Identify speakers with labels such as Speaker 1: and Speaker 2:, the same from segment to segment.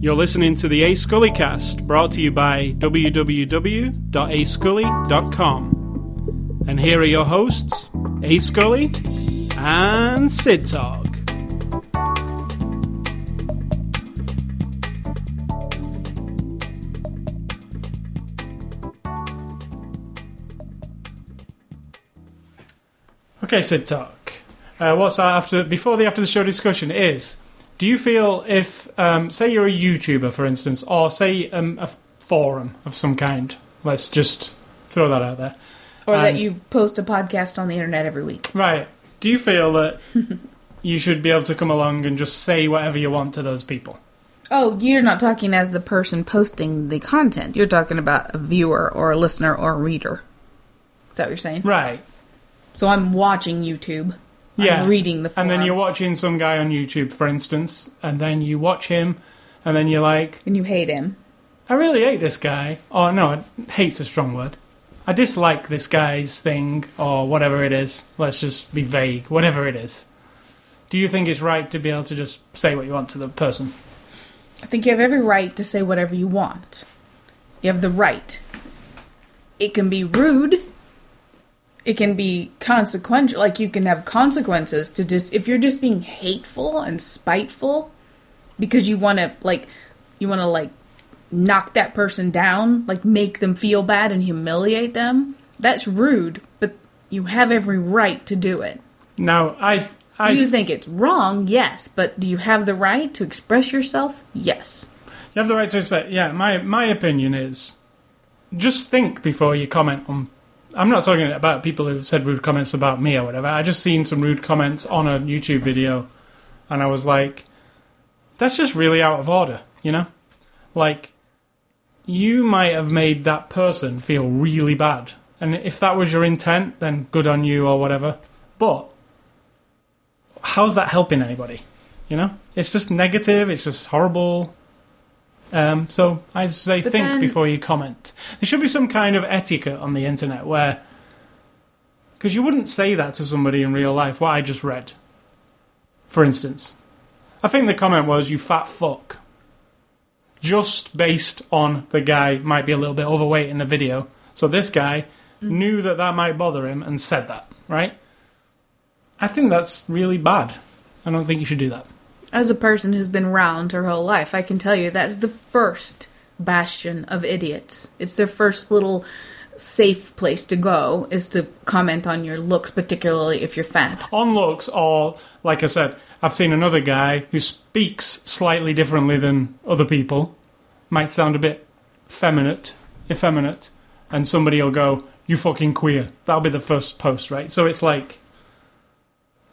Speaker 1: You're listening to the A Scully cast, brought to you by www.ascully.com. And here are your hosts, A Scully and Sid Talk. Okay, Sid Talk. Uh, what's that after before the after the show discussion is? Do you feel if, um, say, you're a YouTuber, for instance, or say um, a forum of some kind? Let's just throw that out there.
Speaker 2: Or that
Speaker 1: Um,
Speaker 2: you post a podcast on the internet every week.
Speaker 1: Right. Do you feel that you should be able to come along and just say whatever you want to those people?
Speaker 2: Oh, you're not talking as the person posting the content. You're talking about a viewer or a listener or a reader. Is that what you're saying?
Speaker 1: Right.
Speaker 2: So I'm watching YouTube.
Speaker 1: Yeah.
Speaker 2: I'm reading the
Speaker 1: And then you're watching some guy on YouTube, for instance, and then you watch him, and then you're like,
Speaker 2: and you hate him.
Speaker 1: I really hate this guy. Or no, hate's a strong word. I dislike this guy's thing, or whatever it is. Let's just be vague. Whatever it is. Do you think it's right to be able to just say what you want to the person?
Speaker 2: I think you have every right to say whatever you want. You have the right. It can be rude. It can be consequential. Like you can have consequences to just if you're just being hateful and spiteful because you want to like you want to like knock that person down, like make them feel bad and humiliate them. That's rude, but you have every right to do it.
Speaker 1: Now, I, I,
Speaker 2: Do you think it's wrong? Yes, but do you have the right to express yourself? Yes.
Speaker 1: You have the right to respect. Yeah, my my opinion is, just think before you comment on. I'm not talking about people who've said rude comments about me or whatever. I just seen some rude comments on a YouTube video, and I was like, that's just really out of order, you know? Like, you might have made that person feel really bad, and if that was your intent, then good on you or whatever. But how's that helping anybody? You know, it's just negative. It's just horrible. Um, so I say
Speaker 2: But
Speaker 1: think
Speaker 2: then-
Speaker 1: before you comment. There should be some kind of etiquette on the internet where, because you wouldn't say that to somebody in real life. What I just read, for instance, I think the comment was "you fat fuck," just based on the guy might be a little bit overweight in the video. So this guy knew that that might bother him and said that, right? I think that's really bad. I don't think you should do that.
Speaker 2: As a person who's been around her whole life, I can tell you that's the first bastion of idiots. It's their first little safe place to go is to comment on your looks, particularly if you're fat.
Speaker 1: on looks or like I said, I've seen another guy who speaks slightly differently than other people, might sound a bit feminine, effeminate, and somebody will go, "You fucking queer." That'll be the first post, right? So it's like,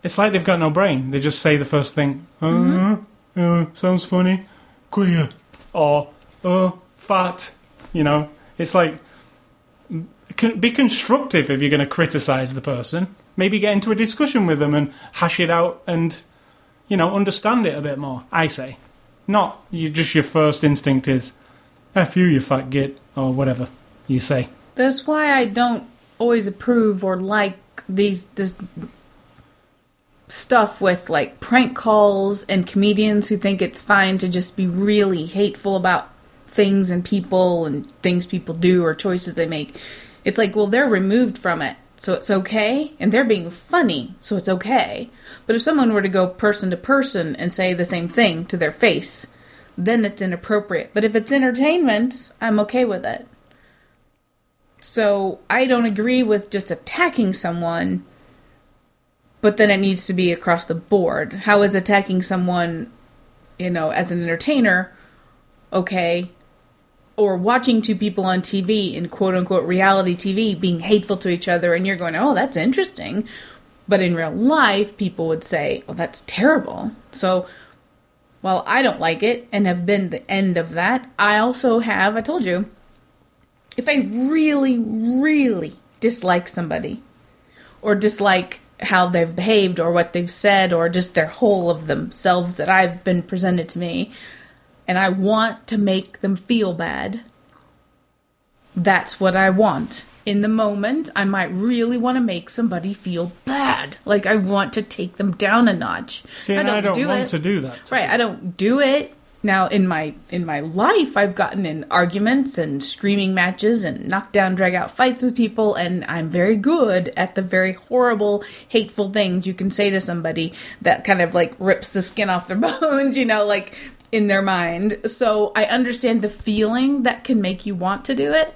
Speaker 1: it's like they've got no brain. They just say the first thing. Uh, uh, sounds funny, queer, or uh, fat. You know, it's like be constructive if you're going to criticize the person. Maybe get into a discussion with them and hash it out and, you know, understand it a bit more. I say, not you. Just your first instinct is, "F you, you fat git," or whatever you say.
Speaker 2: That's why I don't always approve or like these this stuff with like prank calls and comedians who think it's fine to just be really hateful about things and people and things people do or choices they make. It's like, well, they're removed from it, so it's okay, and they're being funny, so it's okay. But if someone were to go person to person and say the same thing to their face, then it's inappropriate. But if it's entertainment, I'm okay with it. So I don't agree with just attacking someone, but then it needs to be across the board. How is attacking someone, you know, as an entertainer, okay? Or watching two people on TV in quote unquote reality TV being hateful to each other, and you're going, oh, that's interesting. But in real life, people would say, oh, that's terrible. So while I don't like it and have been the end of that, I also have, I told you, if I really, really dislike somebody or dislike how they've behaved or what they've said or just their whole of themselves that I've been presented to me, and I want to make them feel bad, that's what I want. In the moment, I might really want to make somebody feel bad. Like I want to take them down a notch.
Speaker 1: See, and I don't,
Speaker 2: do
Speaker 1: want
Speaker 2: it.
Speaker 1: to do that.
Speaker 2: Right, I don't do it. Now in my in my life I've gotten in arguments and screaming matches and knockdown drag out fights with people and I'm very good at the very horrible hateful things you can say to somebody that kind of like rips the skin off their bones, you know, like in their mind. So I understand the feeling that can make you want to do it,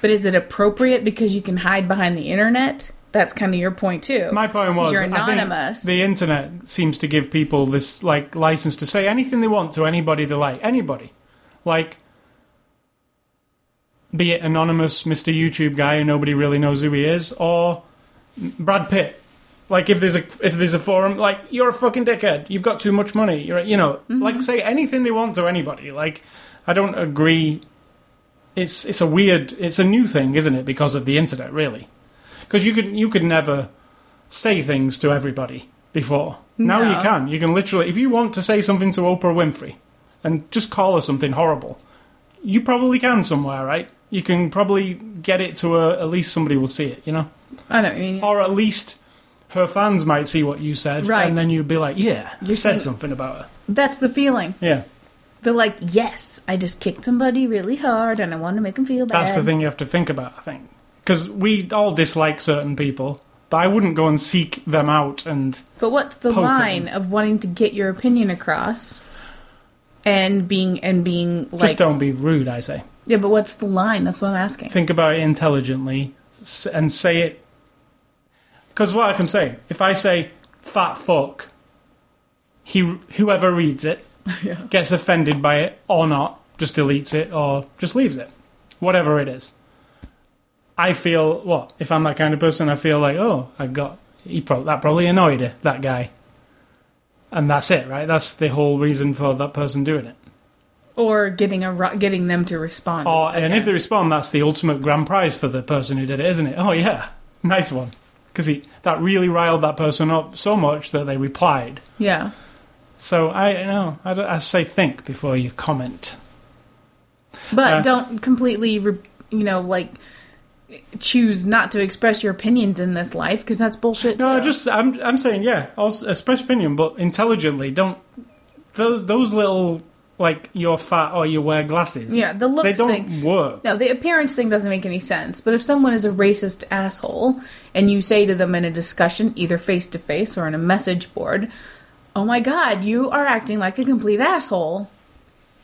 Speaker 2: but is it appropriate because you can hide behind the internet? That's kind of your point too.
Speaker 1: My point was,
Speaker 2: you're anonymous.
Speaker 1: the internet seems to give people this like license to say anything they want to anybody they like, anybody, like be it anonymous Mr. YouTube guy who nobody really knows who he is, or Brad Pitt. Like if there's a if there's a forum, like you're a fucking dickhead, you've got too much money, you're you know, mm-hmm. like say anything they want to anybody. Like I don't agree. It's it's a weird, it's a new thing, isn't it? Because of the internet, really because you could you could never say things to everybody before. Now
Speaker 2: No.
Speaker 1: you can. You can literally, if you want to say something to Oprah Winfrey, and just call her something horrible, you probably can somewhere, right? You can probably get it to her. At least somebody will see it, you know,
Speaker 2: I don't mean
Speaker 1: or at least her fans might see what you said,
Speaker 2: Right.
Speaker 1: And then you'd be like, "Yeah, you said
Speaker 2: saying-
Speaker 1: something about her."
Speaker 2: that's the feeling.
Speaker 1: Yeah,
Speaker 2: They're like, yes, I just kicked somebody really hard and I want to make them feel bad.
Speaker 1: that's the thing you have to think about. I think because we all dislike certain people, but I wouldn't go and seek them out and.
Speaker 2: But what's the
Speaker 1: Poke
Speaker 2: line of wanting to get your opinion across and being and being like
Speaker 1: Just don't be rude, I say.
Speaker 2: yeah? But what's the line? That's what I'm asking.
Speaker 1: think about it intelligently and say it. Because what I can say, if I say "fat fuck," he whoever reads it
Speaker 2: Yeah.
Speaker 1: gets offended by it or not, just deletes it or just leaves it, whatever it is. I feel what if I'm that kind of person? I feel like oh, I got he pro- that probably annoyed her, that guy, and that's it, right? That's the whole reason for that person doing it.
Speaker 2: Or getting a getting them to respond.
Speaker 1: Or, and if they respond, that's the ultimate grand prize for the person who did it, isn't it? Oh yeah, nice one. Because he that really riled that person up so much that they replied.
Speaker 2: yeah,
Speaker 1: So I you know I, I say think before you comment.
Speaker 2: but
Speaker 1: Uh,
Speaker 2: don't completely re- you know like choose not to express your opinions in this life because that's bullshit.
Speaker 1: No,
Speaker 2: too.
Speaker 1: just I'm I'm saying yeah, also express opinion, but intelligently. Don't those those little like you're fat or you wear glasses.
Speaker 2: Yeah, the looks
Speaker 1: they don't
Speaker 2: thing.
Speaker 1: work.
Speaker 2: No, the appearance thing doesn't make any sense. But if someone is a racist asshole and you say to them in a discussion, either face to face or in a message board, oh my god, you are acting like a complete asshole,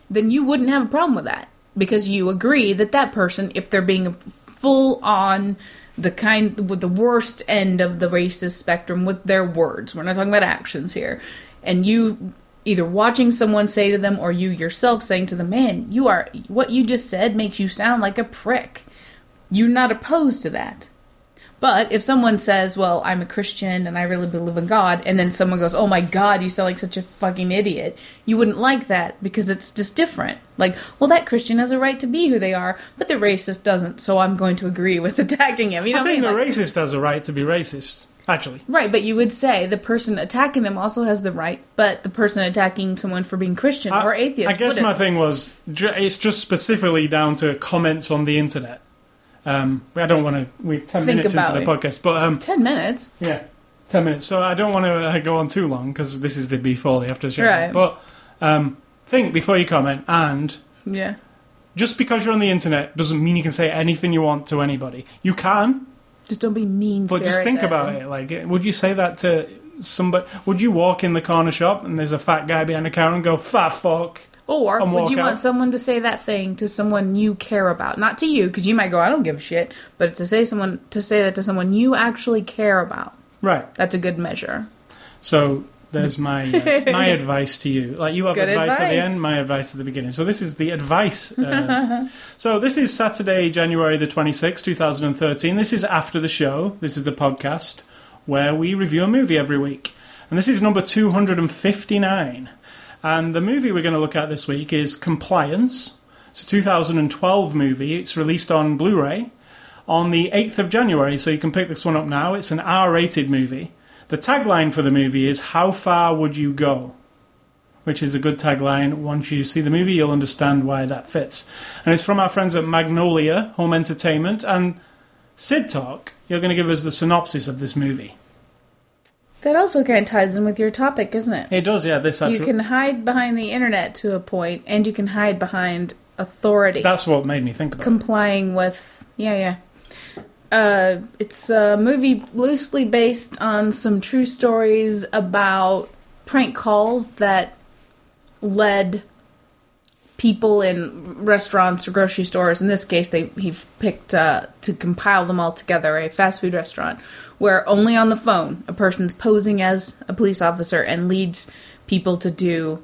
Speaker 2: then you wouldn't have a problem with that. Because you agree that that person, if they're being full on the kind with the worst end of the racist spectrum with their words, we're not talking about actions here, and you either watching someone say to them or you yourself saying to them, man, you are what you just said makes you sound like a prick. You're not opposed to that. But if someone says, well, I'm a Christian and I really believe in God, and then someone goes, oh my God, you sound like such a fucking idiot, you wouldn't like that because it's just different. Like, well, that Christian has a right to be who they are, but the racist doesn't, so I'm going to agree with attacking him. You know
Speaker 1: I
Speaker 2: what I
Speaker 1: think
Speaker 2: mean?
Speaker 1: the
Speaker 2: Like-
Speaker 1: racist has a right to be racist. Actually,
Speaker 2: Right, but you would say the person attacking them also has the right, but the person attacking someone for being Christian
Speaker 1: I-
Speaker 2: or atheist
Speaker 1: I guess
Speaker 2: wouldn't.
Speaker 1: my thing was it's just specifically down to comments on the internet. Um, I don't want to. We're ten
Speaker 2: Think
Speaker 1: minutes into the
Speaker 2: it.
Speaker 1: podcast, but um,
Speaker 2: Ten minutes.
Speaker 1: yeah, ten minutes. So I don't want to uh, go on too long because this is the before the after show.
Speaker 2: Right.
Speaker 1: But um, think before you comment, and
Speaker 2: Yeah.
Speaker 1: just because you're on the internet doesn't mean you can say anything you want to anybody. You can,
Speaker 2: Just don't be mean.
Speaker 1: but just think about it. Like, would you say that to somebody? Would you walk in the corner shop and there's a fat guy behind the counter and go "fat fuck"?
Speaker 2: Or would you
Speaker 1: out.
Speaker 2: want someone to say that thing to someone you care about? Not to you, because you might go, I don't give a shit. But to say someone to say that to someone you actually care about,
Speaker 1: Right.
Speaker 2: that's a good measure.
Speaker 1: So there's my uh, my advice to you. Like you have
Speaker 2: Good
Speaker 1: advice, at the end, my advice at the beginning. So this is the advice. Uh, so this is Saturday, January the 26th, 2013. This is after the show. This is the podcast where we review a movie every week. And this is number 259. And the movie we're going to look at this week is Compliance. It's a 2012 movie. It's released on Blu-ray on the 8th of January, so you can pick this one up now. It's an R rated movie. The tagline for the movie is How Far Would You Go? which is a good tagline. Once you see the movie, you'll understand why that fits. And it's from our friends at Magnolia Home Entertainment. And Sid Talk, you're going to give us the synopsis of this movie.
Speaker 2: That also kind of ties in with your topic, isn't it?
Speaker 1: It does, yeah. This actually,
Speaker 2: You can hide behind the internet to a point, and you can hide behind authority.
Speaker 1: that's what made me think about it.
Speaker 2: complying with yeah yeah uh it's a movie loosely based on some true stories about prank calls that led people in restaurants or grocery stores in this case they he picked uh, to compile them all together a fast food restaurant where only on the phone a person's posing as a police officer and leads people to do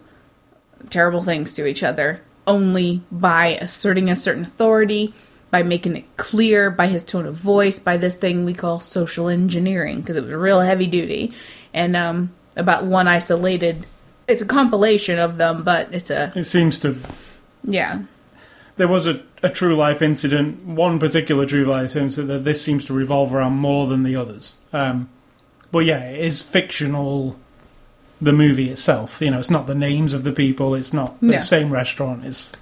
Speaker 2: terrible things to each other only by asserting a certain authority, by making it clear, by his tone of voice, by this thing we call social engineering, because it was real heavy duty. And um, about one isolated, it's a compilation of them, but it's a,
Speaker 1: It seems to.
Speaker 2: yeah.
Speaker 1: There was a, a true life incident, one particular true life incident that this seems to revolve around more than the others. Um, but yeah, it is fictional. The movie itself, you know, it's not the names of the people. It's not the same restaurant. It's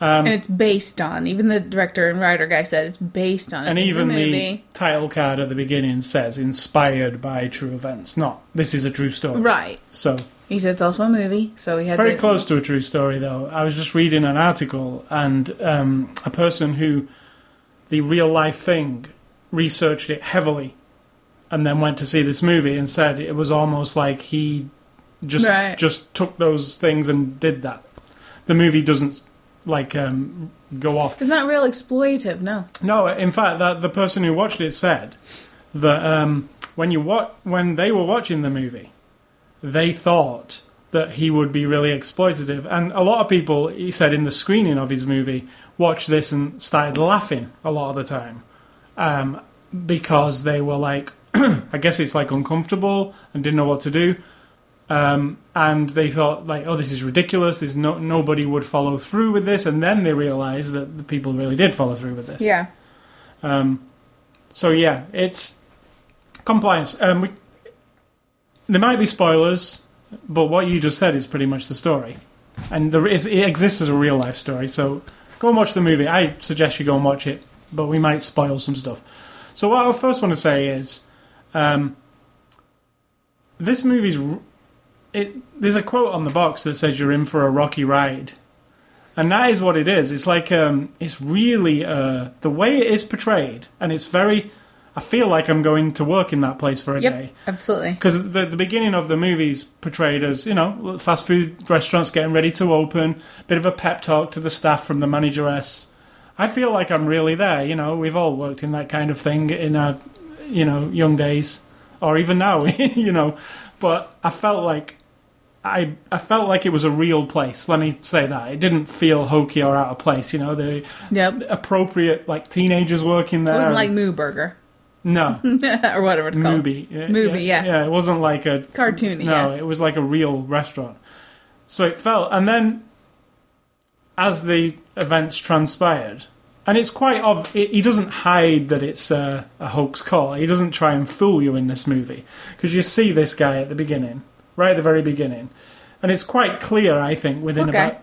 Speaker 2: and it's based on, even the director and writer guy said it's based on it.
Speaker 1: and
Speaker 2: It's
Speaker 1: even the
Speaker 2: movie.
Speaker 1: title card at the beginning says inspired by true events. Not this is a true story.
Speaker 2: Right.
Speaker 1: So
Speaker 2: He said it's also a movie, so he had
Speaker 1: Very
Speaker 2: to,
Speaker 1: close to a true story, though. I was just reading an article, and um, a person who the real life thing researched it heavily, and then went to see this movie and said it was almost like he just
Speaker 2: Right.
Speaker 1: just took those things and did that. The movie doesn't like um, go off.
Speaker 2: It's not real exploitative, no.
Speaker 1: No, in fact, that the person who watched it said that um, when you wa- when they were watching the movie, they thought that he would be really exploitative, and a lot of people, he said in the screening of his movie, watched this and started laughing a lot of the time um, because they were like, I guess it's like uncomfortable and didn't know what to do. Um, and they thought like, oh, this is ridiculous. There's no nobody would follow through with this, and then they realised that the people really did follow through with this.
Speaker 2: Yeah.
Speaker 1: Um, so yeah, it's compliance. Um, we, there might be spoilers, but what you just said is pretty much the story, and there is, it exists as a real life story. So go and watch the movie. I suggest you go and watch it, but we might spoil some stuff. So what I first want to say is, um, this movie's. It, there's a quote on the box that says you're in for a rocky ride. And that is what it is. It's like um, it's really uh, the way it is portrayed, and it's very. I feel like I'm going to work in that place for a
Speaker 2: Yep.
Speaker 1: day
Speaker 2: Absolutely.
Speaker 1: because the the beginning of the movie's portrayed as you know fast food restaurants getting ready to open, bit of a pep talk to the staff from the manageress. I feel like I'm really there. You know, we've all worked in that kind of thing in our you know young days, or even now. you know, but I felt like I I felt like it was a real place. Let me say that it didn't feel hokey or out of place. You know, the
Speaker 2: Yep.
Speaker 1: appropriate like teenagers working there.
Speaker 2: It wasn't like Moo Burger
Speaker 1: no
Speaker 2: or whatever it's called.
Speaker 1: movie. Yeah,
Speaker 2: Movie, yeah.
Speaker 1: yeah. It wasn't like a
Speaker 2: Cartoony,
Speaker 1: No,
Speaker 2: yeah.
Speaker 1: it was like a real restaurant. So it felt, and then as the events transpired, and it's quite of he doesn't hide that it's a, a hoax call. He doesn't try and fool you in this movie because you see this guy at the beginning, right at the very beginning, and it's quite clear, I think, within
Speaker 2: Okay.
Speaker 1: about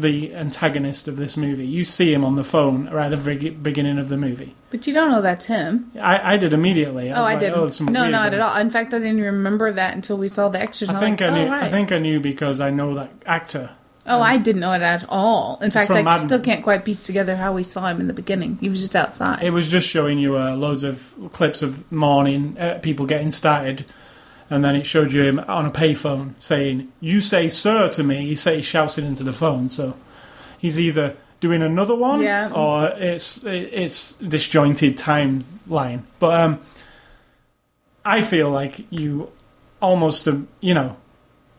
Speaker 1: the antagonist of this movie. You see him on the phone right at the beginning of the movie.
Speaker 2: But you don't know that's him.
Speaker 1: I, I did immediately.
Speaker 2: oh,
Speaker 1: was
Speaker 2: I
Speaker 1: like,
Speaker 2: didn't.
Speaker 1: some
Speaker 2: no, not at all. In fact, I didn't remember that until we saw the extras.
Speaker 1: I think
Speaker 2: like,
Speaker 1: I knew.
Speaker 2: Oh, right.
Speaker 1: I think I knew because I know that actor.
Speaker 2: Oh, I didn't know it at all. In fact, I
Speaker 1: Madden.
Speaker 2: still can't quite piece together how we saw him in the beginning. He was just outside.
Speaker 1: It was just showing you uh, loads of clips of morning uh, people getting started, and then it showed you him on a payphone saying, "You say sir to me." He say he shouts it into the phone. So he's either doing another one,
Speaker 2: Yeah.
Speaker 1: or it's it's disjointed timeline. But um, I feel like you almost, um, you know,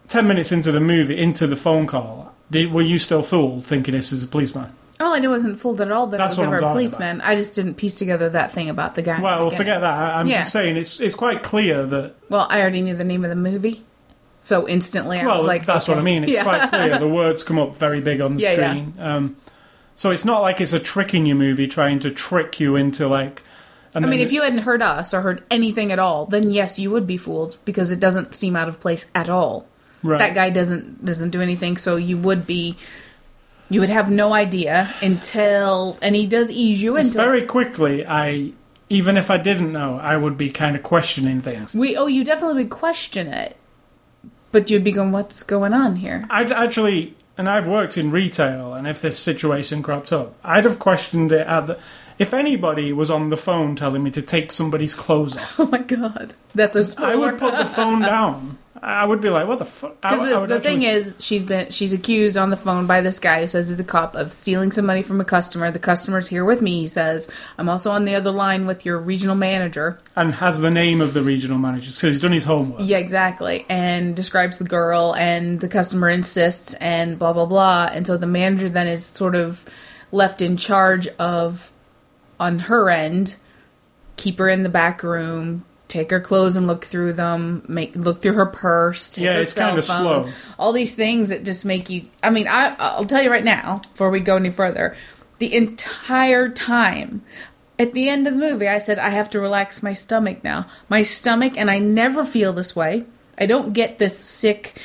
Speaker 1: ten minutes into the movie, into the phone call. Did, were you still fooled thinking this is a policeman?
Speaker 2: Oh, and I wasn't fooled at all that
Speaker 1: That's
Speaker 2: it was ever a policeman. I just didn't piece together that thing about the guy. in the
Speaker 1: Well, forget that. I- I'm
Speaker 2: Yeah.
Speaker 1: just saying it's it's quite clear that.
Speaker 2: Well, I already knew the name of the movie, so instantly I
Speaker 1: Well,
Speaker 2: was like,
Speaker 1: that's what I mean. It's
Speaker 2: Yeah.
Speaker 1: quite clear. The words come up very big on the
Speaker 2: Yeah, yeah.
Speaker 1: screen. Um, so it's not like it's a tricking you movie trying to trick you into like.
Speaker 2: I mean, if you hadn't heard us or heard anything at all, then yes, you would be fooled because it doesn't seem out of place at all.
Speaker 1: Right.
Speaker 2: That guy doesn't doesn't do anything, so you would be you would have no idea until and he does ease you into it.
Speaker 1: very quickly. I even if I didn't know, I would be kind of questioning things.
Speaker 2: We oh, you definitely would question it, but you'd be going, "What's going on here?"
Speaker 1: I'd actually, and I've worked in retail, and if this situation cropped up, I'd have questioned it at the. If anybody was on the phone telling me to take somebody's clothes off,
Speaker 2: Oh my god, that's a spoiler.
Speaker 1: I would put the phone down. I would be like, "What the fuck?"
Speaker 2: Because the, the thing is, she's been she's accused on the phone by this guy who says he's the cop of stealing some money from a customer. The customer's here with me. He says, "I'm also on the other line with your regional manager."
Speaker 1: and has the name of the regional managers because he's done his homework.
Speaker 2: Yeah, exactly. And describes the girl, and the customer insists, and blah blah blah. And so the manager then is sort of left in charge of, on her end, keep her in the back room, take her clothes and look through them, make look through her purse, take
Speaker 1: Yeah,
Speaker 2: her
Speaker 1: it's
Speaker 2: cell
Speaker 1: kinda
Speaker 2: phone,
Speaker 1: slow.
Speaker 2: all these things that just make you. I mean, I I'll tell you right now before we go any further, the entire time. At the end of the movie, I said, I have to relax my stomach now. My stomach, and I never feel this way. I don't get this sick,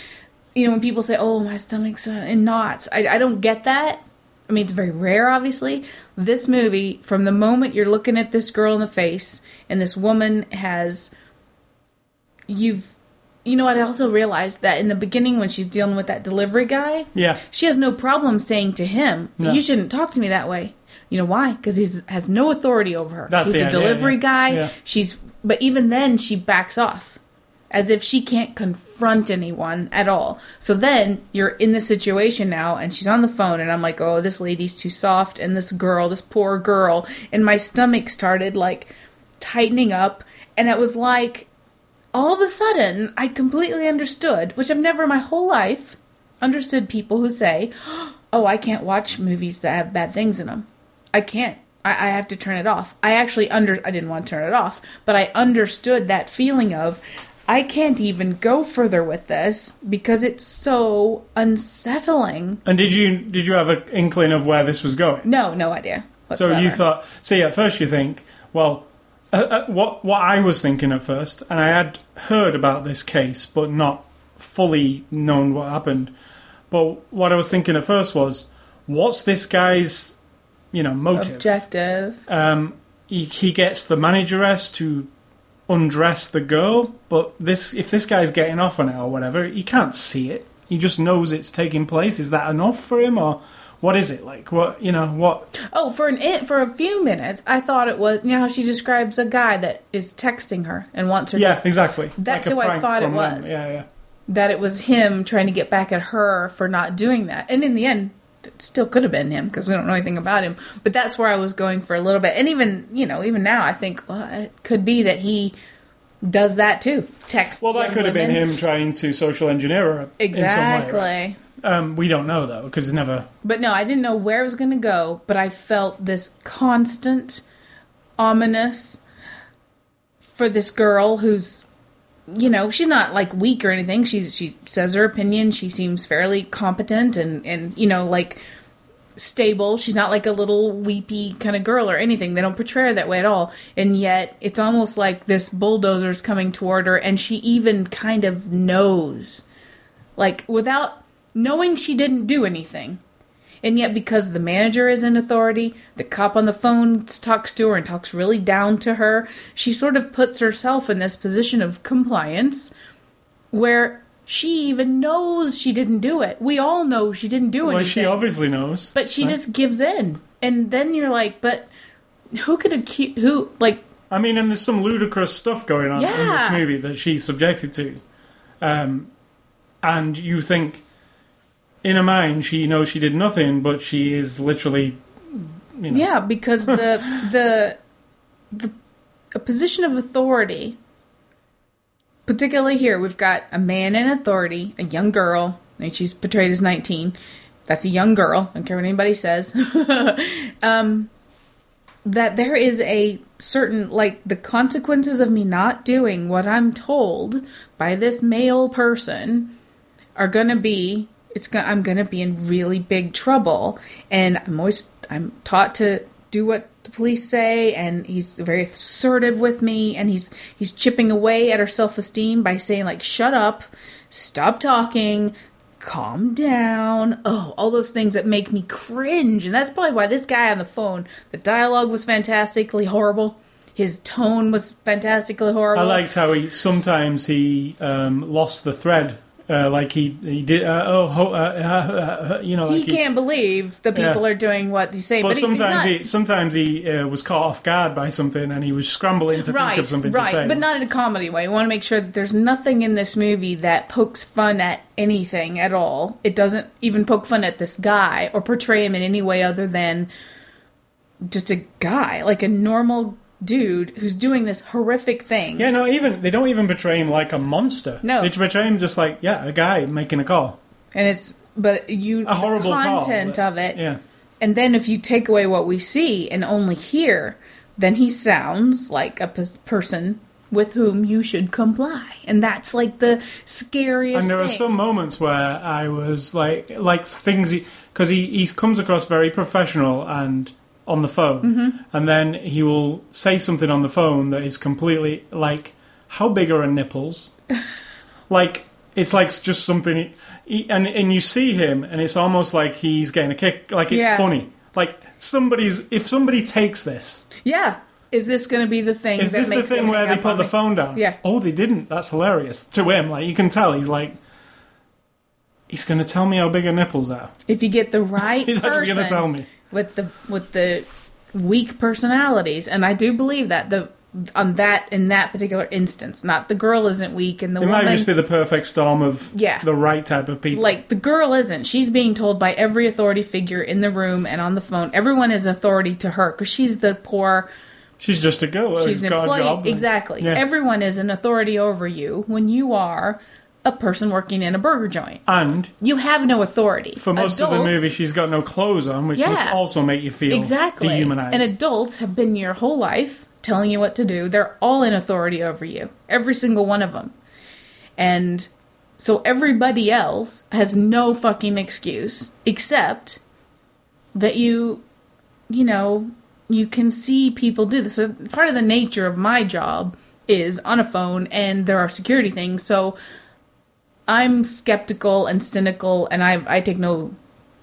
Speaker 2: you know, when people say, oh, my stomach's uh, in knots. I, I don't get that. I mean, it's very rare, obviously. This movie, from the moment you're looking at this girl in the face, and this woman has, you've, you know what? I also realized that in the beginning when she's dealing with that delivery guy,
Speaker 1: Yeah,
Speaker 2: she has no problem saying to him,
Speaker 1: No.
Speaker 2: "You shouldn't talk to me that way." You know why? Because he has no authority over her.
Speaker 1: That's
Speaker 2: He's a
Speaker 1: idea,
Speaker 2: delivery
Speaker 1: yeah.
Speaker 2: guy.
Speaker 1: Yeah.
Speaker 2: She's, but even then, she backs off, as if she can't confront anyone at all. So then you're in this situation now, and she's on the phone, and I'm like, "Oh, this lady's too soft," and this girl, this poor girl, and my stomach started like tightening up, and it was like all of a sudden I completely understood, which I've never in my whole life understood people who say, "Oh, I can't watch movies that have bad things in them. I can't. I, I have to turn it off." I actually under I didn't want to turn it off, but I understood that feeling of I can't even go further with this because it's so unsettling.
Speaker 1: and did you did you have an inkling of where this was going?
Speaker 2: No, no idea.
Speaker 1: So you thought, see, at first you think, well, uh, uh, what what I was thinking at first, and I had heard about this case, but not fully known what happened. But what I was thinking at first was, what's this guy's, you know, motive?
Speaker 2: objective.
Speaker 1: Um, he, he gets the manageress to undress the girl, but this if this guy's getting off on it or whatever, he can't see it. He just knows it's taking place. Is that enough for him, or what is it like? What you know? What
Speaker 2: Oh, for an it for a few minutes, I thought it was. You know how she describes a guy that is texting her and wants her.
Speaker 1: Yeah, exactly.
Speaker 2: That's
Speaker 1: a
Speaker 2: who I thought it
Speaker 1: them.
Speaker 2: was.
Speaker 1: Yeah, yeah.
Speaker 2: that it was him trying to get back at her for not doing that. And in the end, it still could have been him because we don't know anything about him. But that's where I was going for a little bit. And even, you know, even now, I think well, it could be that he does that too. Texts.
Speaker 1: Well, that could have been him trying to social engineer her
Speaker 2: Exactly.
Speaker 1: in some way. right? Um, we don't know though because it's never.
Speaker 2: But no, I didn't know where it was going to go, but I felt this constant ominous for this girl who's you know, she's not like weak or anything. She's she says her opinion. She seems fairly competent and and you know like stable. She's not like a little weepy kind of girl or anything. They don't portray her that way at all. And yet it's almost like this bulldozer's coming toward her and she even kind of knows. Like without knowing she didn't do anything. And yet, because the manager is in authority, the cop on the phone talks to her and talks really down to her, she sort of puts herself in this position of compliance where she even knows she didn't do it. We all know she didn't do
Speaker 1: it.
Speaker 2: Well,
Speaker 1: she obviously knows.
Speaker 2: but she
Speaker 1: right?
Speaker 2: just gives in. And then you're like, but who could accuse, who, like,
Speaker 1: I mean, and there's some ludicrous stuff going on in this movie that she's subjected to, um, and you think, in her mind, she knows she did nothing, but she is literally, you know,
Speaker 2: Yeah, because the the the a position of authority, particularly here, we've got a man in authority, a young girl, and she's portrayed as nineteen. That's a young girl. I don't care what anybody says. um, that there is a certain like the consequences of me not doing what I'm told by this male person are gonna be it's gonna I'm gonna be in really big trouble and I'm always I'm taught to do what the police say and he's very assertive with me and he's he's chipping away at her self-esteem by saying like shut up stop talking, calm down. Oh, all those things that make me cringe. And that's probably why this guy on the phone, the dialogue was fantastically horrible. His tone was fantastically horrible.
Speaker 1: I liked how he sometimes he um, lost the thread. Uh, like he he did. Uh, oh, ho, uh, uh, uh, you know,
Speaker 2: he
Speaker 1: like
Speaker 2: can't believe the people
Speaker 1: Yeah.
Speaker 2: are doing what he's saying.
Speaker 1: But
Speaker 2: But, he-
Speaker 1: sometimes
Speaker 2: not,
Speaker 1: he sometimes he uh, was caught off guard by something, and he was scrambling to
Speaker 2: right,
Speaker 1: think of something
Speaker 2: right,
Speaker 1: to say.
Speaker 2: but not in a comedy way. We want to make sure that there's nothing in this movie that pokes fun at anything at all. It doesn't even poke fun at this guy or portray him in any way other than just a guy, like a normal dude who's doing this horrific thing.
Speaker 1: Yeah, no, even they don't even portray him like a monster.
Speaker 2: No.
Speaker 1: they portray him just like yeah, a guy making a call,
Speaker 2: And it's but you
Speaker 1: a horrible
Speaker 2: the
Speaker 1: call.
Speaker 2: content
Speaker 1: but-
Speaker 2: of it
Speaker 1: Yeah,
Speaker 2: And then if you take away what we see and only hear, then he sounds like a p- person with whom you should comply. And that's like the scariest
Speaker 1: and there are some moments where I was like, like things he because he he comes across very professional and on the phone,
Speaker 2: Mm-hmm.
Speaker 1: and then he will say something on the phone that is completely like, how big are her nipples? like it's like just something, he, and and you see him, and it's almost like he's getting a kick, like it's
Speaker 2: Yeah.
Speaker 1: funny, like somebody's if somebody takes this.
Speaker 2: Yeah. Is this going to be the thing
Speaker 1: Is
Speaker 2: that
Speaker 1: this the thing where they put the
Speaker 2: me?
Speaker 1: phone down?
Speaker 2: Yeah.
Speaker 1: Oh, they didn't. That's hilarious. To him, like you can tell, he's like, he's going to tell me how big her nipples are.
Speaker 2: If you get the right
Speaker 1: He's actually going to tell me.
Speaker 2: With the with the weak personalities, and I do believe that the on that in that particular instance, not the girl isn't weak and the
Speaker 1: It
Speaker 2: woman
Speaker 1: might just be the perfect storm of
Speaker 2: Yeah.
Speaker 1: the right type of people.
Speaker 2: like the girl isn't she's being told by every authority figure in the room and on the phone everyone is authority to her because she's the poor
Speaker 1: she's just a girl.
Speaker 2: she's an employee
Speaker 1: job
Speaker 2: exactly
Speaker 1: Yeah.
Speaker 2: everyone is an authority over you when you are a person working in a burger joint.
Speaker 1: And
Speaker 2: you have no authority.
Speaker 1: for most of the movie, she's got no clothes on, which must also make you feel
Speaker 2: exactly.
Speaker 1: dehumanized.
Speaker 2: and adults have been your whole life telling you what to do. They're all in authority over you every single one of them. And so everybody else has no fucking excuse except that you you know you can see people do this. Part of the nature of my job is on a phone and there are security things. So i'm skeptical and cynical and i i take no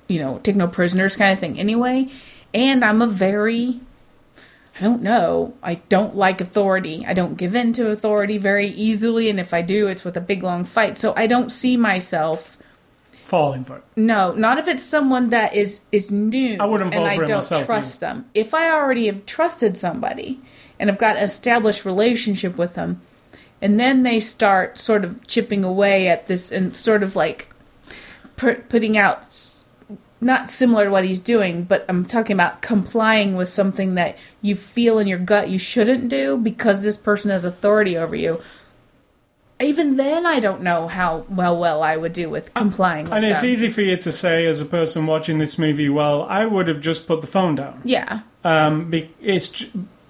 Speaker 2: you know take no prisoners kind of thing anyway and i'm a very I don't know. I don't like authority. I don't give in to authority very easily, and if I do, it's with a big long fight. So I don't see myself.
Speaker 1: falling for it.
Speaker 2: No, not if it's someone that is is new.
Speaker 1: I wouldn't
Speaker 2: and
Speaker 1: fall
Speaker 2: I
Speaker 1: for it
Speaker 2: don't
Speaker 1: myself
Speaker 2: trust them. If I already have trusted somebody and have got an established relationship with them, and then they start sort of chipping away at this and sort of like put, putting out not similar to what he's doing, but I'm talking about complying with something that you feel in your gut you shouldn't do because this person has authority over you. Even then, I don't know how well well I would do with complying. With
Speaker 1: And it's
Speaker 2: them.
Speaker 1: easy for you to say, as a person watching this movie, well, I would have just put the phone down.
Speaker 2: Yeah,
Speaker 1: um, it's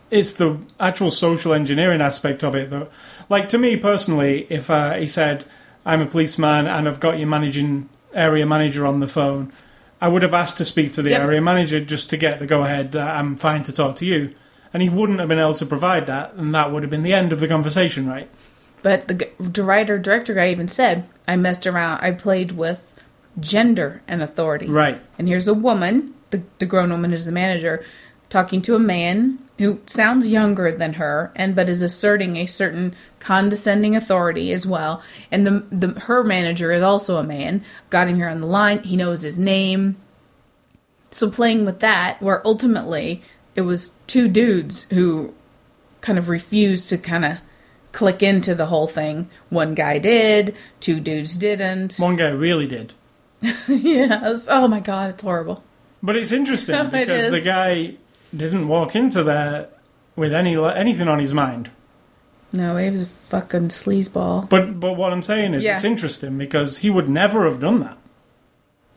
Speaker 1: it's the actual social engineering aspect of it though. Like to me personally, if uh, he said, "I'm a policeman and I've got your managing area manager on the phone," I would have asked to speak to the
Speaker 2: Yep.
Speaker 1: area manager just to get the go ahead. Uh, I'm fine to talk to you, and he wouldn't have been able to provide that, and that would have been the end of the conversation, right?
Speaker 2: but the, the writer director guy even said I messed around. I played with gender and authority.
Speaker 1: Right.
Speaker 2: And here's a woman, the, the grown woman is the manager, talking to a man who sounds younger than her, and but is asserting a certain condescending authority as well. And the, the her manager is also a man. Got him here on the line. He knows his name. So playing with that, where ultimately it was two dudes who kind of refused to kind of click into the whole thing. One guy did, two dudes didn't.
Speaker 1: One guy really did.
Speaker 2: yes. Oh my god, it's horrible.
Speaker 1: But it's interesting
Speaker 2: It
Speaker 1: because the guy didn't walk into there with any anything on his mind.
Speaker 2: No, he was a fucking sleazeball.
Speaker 1: But but what I'm saying is
Speaker 2: Yeah.
Speaker 1: it's interesting because he would never have done that.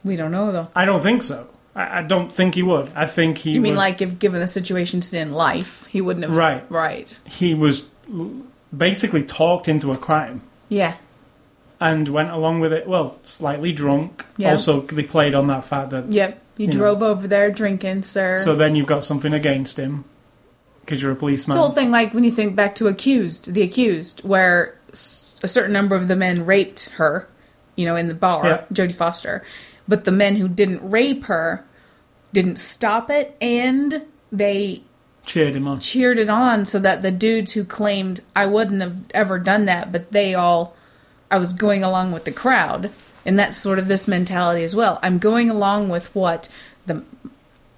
Speaker 2: We don't know though.
Speaker 1: I don't think so. I, I don't think he would. I think he
Speaker 2: You mean
Speaker 1: would-
Speaker 2: like if given the situations in life, he wouldn't have
Speaker 1: Right.
Speaker 2: Right.
Speaker 1: he was basically talked into a crime
Speaker 2: Yeah.
Speaker 1: and went along with it. Well, slightly drunk.
Speaker 2: Yeah.
Speaker 1: Also, they played on that fact that.
Speaker 2: Yep. You,
Speaker 1: You know.
Speaker 2: drove over there drinking, sir.
Speaker 1: So then you've got something against him because you're a policeman.
Speaker 2: It's the whole thing, like when you think back to accused, the accused, where a certain number of the men raped her, you know, in the bar,
Speaker 1: Yeah.
Speaker 2: Jodie Foster. But the men who didn't rape her didn't stop it and they
Speaker 1: Cheered him on.
Speaker 2: cheered it on so that the dudes who claimed I wouldn't have ever done that, but they all, I was going along with the crowd. And that's sort of this mentality as well. I'm going along with what the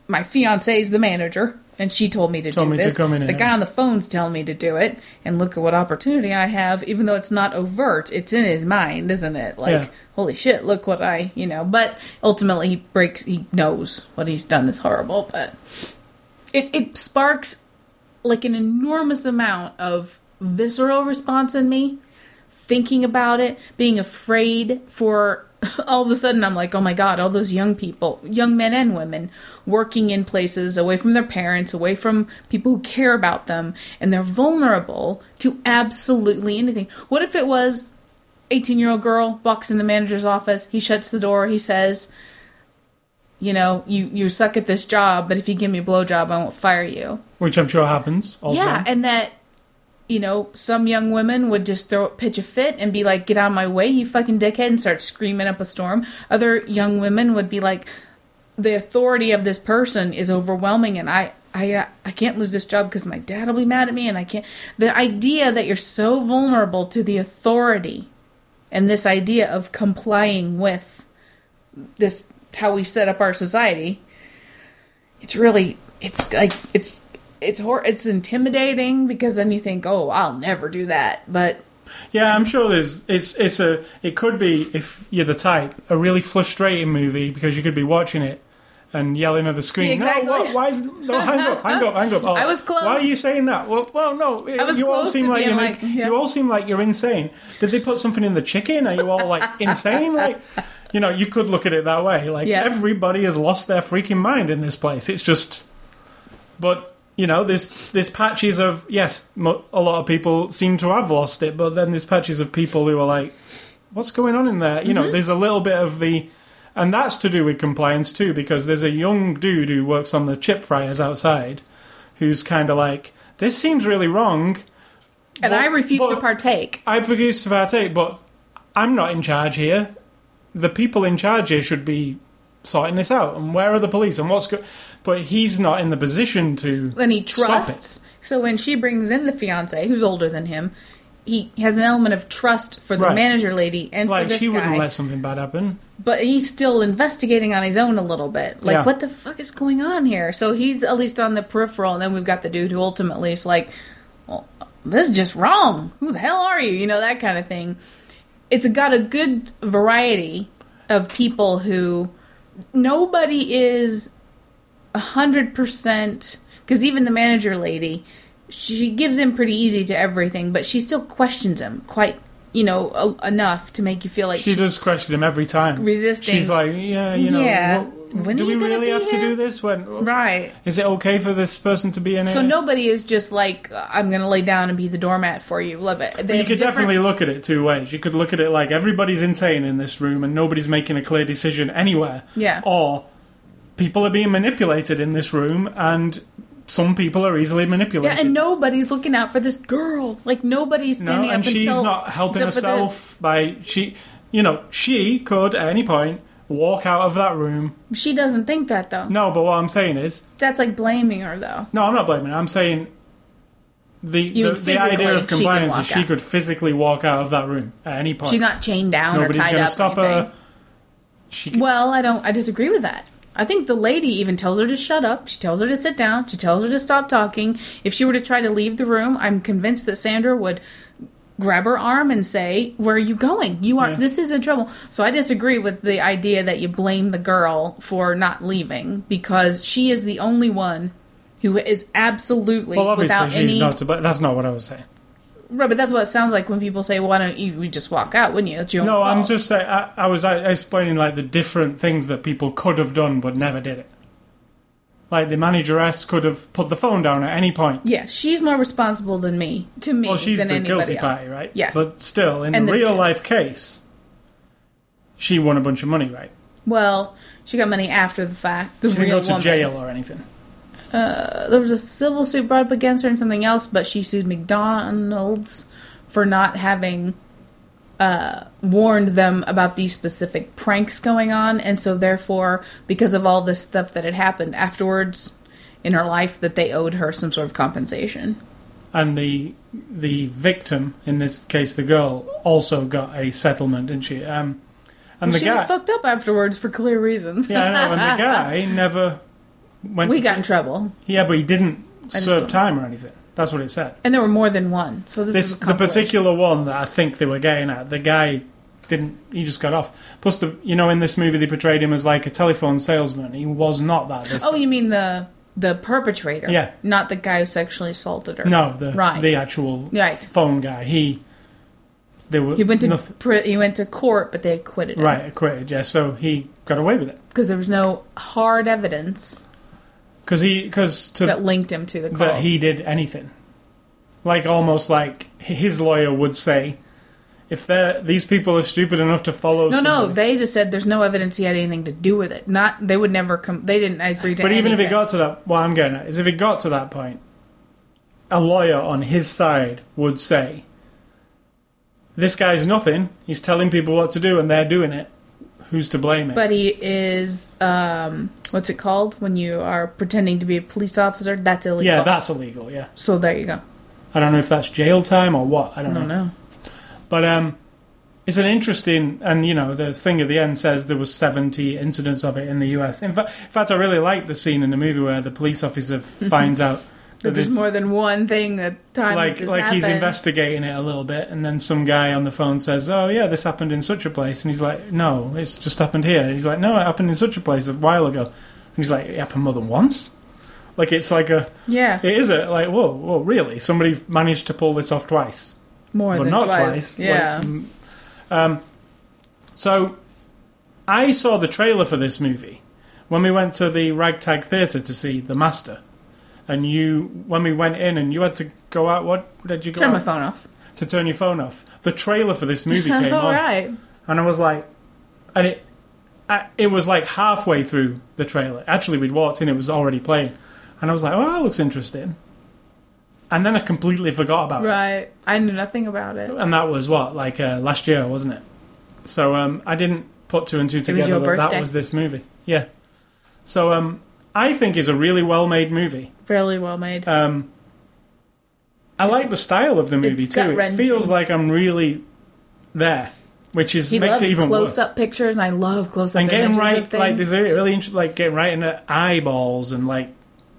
Speaker 2: my fiance is the manager, and she told me to
Speaker 1: Told
Speaker 2: do
Speaker 1: me to
Speaker 2: this.
Speaker 1: come in
Speaker 2: the guy on the phone's telling me to do it, and look at what opportunity I have. Even though it's not overt, it's in his mind, isn't it? Like,
Speaker 1: Yeah.
Speaker 2: holy shit, look what I, you know. But ultimately, he breaks. He knows what he's done is horrible, but it it sparks like an enormous amount of visceral response in me thinking about it being afraid for all of a sudden i'm like oh my god all those young people young men and women working in places away from their parents away from people who care about them and they're vulnerable to absolutely anything what if it was 18 year old girl walks in the manager's office he shuts the door he says you know you you suck at this job but if you give me a blowjob i won't fire you
Speaker 1: Which I'm sure happens. All
Speaker 2: yeah,
Speaker 1: time.
Speaker 2: and that you know some young women would just throw a pitch a fit and be like, "Get out of my way, you fucking dickhead!" and start screaming up a storm. Other young women would be like, "The authority of this person is overwhelming, and I." I, uh, I can't lose this job because my dad will be mad at me and I can't. The idea that you're so vulnerable to the authority and this idea of complying with this, how we set up our society, it's really, it's like, it's it's hor- it's intimidating because then you think, oh, I'll never do that. But
Speaker 1: Yeah, I'm sure there's it's it's a it could be if you're the type a really frustrating movie because you could be watching it and yelling at the screen.
Speaker 2: Exactly.
Speaker 1: No, what, why is no? Hang up, hang up, hang up. Oh,
Speaker 2: I was close.
Speaker 1: Why are you saying that? Well, well, no.
Speaker 2: I was
Speaker 1: you all seem
Speaker 2: to
Speaker 1: like
Speaker 2: being
Speaker 1: you're
Speaker 2: like, yeah.
Speaker 1: you all seem like you're insane. Did they put something in the chicken? Are you all like insane? Like, you know, you could look at it that way. Like
Speaker 2: Yeah.
Speaker 1: everybody has lost their freaking mind in this place. It's just, but. You know, there's there's patches of yes, mo- a lot of people seem to have lost it, but then there's patches of people who are like, what's going on in there? You
Speaker 2: Mm-hmm.
Speaker 1: know, there's a little bit of the, and that's to do with compliance too, because there's a young dude who works on the chip fryers outside, who's kind of like, this seems really wrong.
Speaker 2: and
Speaker 1: But-
Speaker 2: I refuse
Speaker 1: but-
Speaker 2: to partake.
Speaker 1: I refuse to partake, but I'm not in charge here. The people in charge here should be sorting this out. And where are the police? And what's good But he's not in the position to.
Speaker 2: Then he trusts. So when she brings in the fiance, who's older than him, he has an element of trust for the
Speaker 1: Right.
Speaker 2: manager lady and
Speaker 1: Like
Speaker 2: for this
Speaker 1: she wouldn't
Speaker 2: guy.
Speaker 1: let something bad happen.
Speaker 2: but he's still investigating on his own a little bit. Like,
Speaker 1: Yeah.
Speaker 2: what the fuck is going on here? So he's at least on the peripheral, and then we've got the dude who ultimately is like, well, this is just wrong. Who the hell are you? You know, that kind of thing. It's got a good variety of people who nobody is a hundred percent because even the manager lady she gives in pretty easy to everything but she still questions him quite you know a- enough to make you feel like
Speaker 1: She does question him every time.
Speaker 2: Resisting.
Speaker 1: She's like, yeah, you know,
Speaker 2: Yeah.
Speaker 1: what-
Speaker 2: When
Speaker 1: do we really have to do this? When
Speaker 2: right
Speaker 1: is it okay for this person to be in
Speaker 2: so
Speaker 1: it?
Speaker 2: So nobody is just like i'm gonna lay down and be the doormat for you love it They
Speaker 1: you could
Speaker 2: different-
Speaker 1: definitely look at it two ways. You could look at it like everybody's insane in this room and nobody's making a clear decision anywhere.
Speaker 2: Yeah.
Speaker 1: Or people are being manipulated in this room and some people are easily manipulated.
Speaker 2: yeah and nobody's looking out for this girl like nobody's
Speaker 1: No,
Speaker 2: standing
Speaker 1: and
Speaker 2: up
Speaker 1: she's
Speaker 2: until
Speaker 1: not helping
Speaker 2: for the-
Speaker 1: herself by she you know, she could at any point walk out of that room.
Speaker 2: she doesn't think that though
Speaker 1: No, but what I'm saying is
Speaker 2: that's like blaming her though
Speaker 1: No, I'm not blaming her. I'm saying the
Speaker 2: You
Speaker 1: the,
Speaker 2: mean
Speaker 1: the idea of
Speaker 2: she
Speaker 1: compliance is
Speaker 2: walk
Speaker 1: she
Speaker 2: out.
Speaker 1: could physically walk out of that room at any point.
Speaker 2: she's not chained down
Speaker 1: Nobody's
Speaker 2: or tied
Speaker 1: going to
Speaker 2: up
Speaker 1: stop
Speaker 2: anything.
Speaker 1: her. She can,
Speaker 2: Well, I don't. I disagree with that. I think the lady even tells her to shut up. She tells her to sit down. She tells her to stop talking. If she were to try to leave the room, I'm convinced that Sandra would grab her arm and say, "Where are you going? You are.
Speaker 1: Yeah.
Speaker 2: This is in trouble." So I disagree with the idea that you blame the girl for not leaving because she is the only one who is absolutely
Speaker 1: well, obviously
Speaker 2: without
Speaker 1: she's
Speaker 2: any.
Speaker 1: not. But that's not what I was saying.
Speaker 2: Right, but that's what it sounds like when people say, "Why don't you, you just walk out? Wouldn't you?" It's your
Speaker 1: No, I'm just saying. I, I was explaining like the different things that people could have done but never did it. Like the manageress could have put the phone down at any point.
Speaker 2: Yeah, she's more responsible than me. To me,
Speaker 1: Well, she's
Speaker 2: than
Speaker 1: the
Speaker 2: anybody
Speaker 1: guilty
Speaker 2: else.
Speaker 1: party, right?
Speaker 2: Yeah.
Speaker 1: But still, in
Speaker 2: And
Speaker 1: the
Speaker 2: the-
Speaker 1: real life case, she won a bunch of money, right?
Speaker 2: well, she got money after the fact. The
Speaker 1: She didn't
Speaker 2: real
Speaker 1: go to
Speaker 2: woman.
Speaker 1: jail or anything.
Speaker 2: Uh, there was a civil suit brought up against her and something else, but she sued McDonald's for not having uh, warned them about these specific pranks going on, and so therefore, because of all this stuff that had happened afterwards in her life, that they owed her some sort of compensation.
Speaker 1: And the the victim, in this case the girl, also got a settlement, didn't she? Um, and the
Speaker 2: she
Speaker 1: guy,
Speaker 2: was fucked up afterwards for clear reasons.
Speaker 1: yeah, I know. And the guy never went.
Speaker 2: we got in trouble,
Speaker 1: yeah, but he didn't
Speaker 2: just
Speaker 1: serve time or anything. That's what it said.
Speaker 2: and there were more than one. So this,
Speaker 1: This
Speaker 2: is
Speaker 1: the particular one that I think they were getting at. The guy didn't. He just got off. Plus, the you know in this movie they portrayed him as like a telephone salesman. He was not that. This
Speaker 2: Oh, you mean the the perpetrator?
Speaker 1: Yeah.
Speaker 2: not the guy who sexually assaulted her.
Speaker 1: no, the
Speaker 2: Right.
Speaker 1: the actual
Speaker 2: Right.
Speaker 1: phone guy. He they were
Speaker 2: He went to
Speaker 1: nothing,
Speaker 2: he went to court, but they acquitted him.
Speaker 1: right acquitted. Yeah, so he got away with it
Speaker 2: because there was no hard evidence
Speaker 1: because he because to
Speaker 2: that linked him to the calls.
Speaker 1: that he did anything. Like almost like his lawyer would say, if these people are stupid enough to follow.
Speaker 2: no, no,
Speaker 1: somebody-
Speaker 2: they just said there's no evidence he had anything to do with it. Not they would never come. They didn't agree to.
Speaker 1: But even if it got to that, what I'm getting at is if it got to that point, a lawyer on his side would say, "This guy's nothing. He's telling people what to do, and they're doing it. Who's to blame him?"
Speaker 2: But he is, um, what's it called when you are pretending to be a police officer? That's illegal.
Speaker 1: yeah, that's illegal. Yeah,
Speaker 2: so there you go.
Speaker 1: I don't know if that's jail time or what. I
Speaker 2: I
Speaker 1: don't,
Speaker 2: don't
Speaker 1: know.
Speaker 2: know.
Speaker 1: But um, it's an interesting, and you know, the thing at the end says there was 70 incidents of it in the U.S. In, fa- in fact, I really like the scene in the movie where the police officer finds out
Speaker 2: that there's more than one thing that time
Speaker 1: like like he's investigating it a little bit, and then some guy on the phone says, "Oh yeah, this happened in such a place," and he's like, "No, it's just happened here." And he's like, "No, it happened in such a place a while ago," he's like, "It happened more than once." Like it's like a,
Speaker 2: Yeah,
Speaker 1: it is a like, whoa, whoa, really? Somebody managed to pull this off twice,
Speaker 2: more
Speaker 1: but
Speaker 2: than
Speaker 1: not
Speaker 2: twice.
Speaker 1: twice.
Speaker 2: Yeah,
Speaker 1: Like, mm, um, so I saw the trailer for this movie when we went to the Ragtag Theatre to see The Master. And you, when we went in, and you had to go out. What did you go
Speaker 2: turn
Speaker 1: out?
Speaker 2: my phone off.
Speaker 1: to turn your phone off. The trailer for this movie came
Speaker 2: All
Speaker 1: on,
Speaker 2: right.
Speaker 1: and I was like, and it, it was like halfway through the trailer. Actually, we'd walked in; it was already playing, and I was like, "Oh, that looks interesting." And then I completely forgot about it,
Speaker 2: Right. I knew nothing about it.
Speaker 1: and that was what like uh, last year, wasn't it? So um, I didn't put two and two together that that was this movie. Yeah. So um, I think it's a really well made movie.
Speaker 2: Fairly well made.
Speaker 1: Um, I like the style of the movie
Speaker 2: it's
Speaker 1: too. It feels like I'm really there, which is
Speaker 2: he
Speaker 1: makes
Speaker 2: loves
Speaker 1: it even
Speaker 2: close up pictures, and I love close up pictures.
Speaker 1: And getting right, like, is it really interesting? Like getting right in the eyeballs and like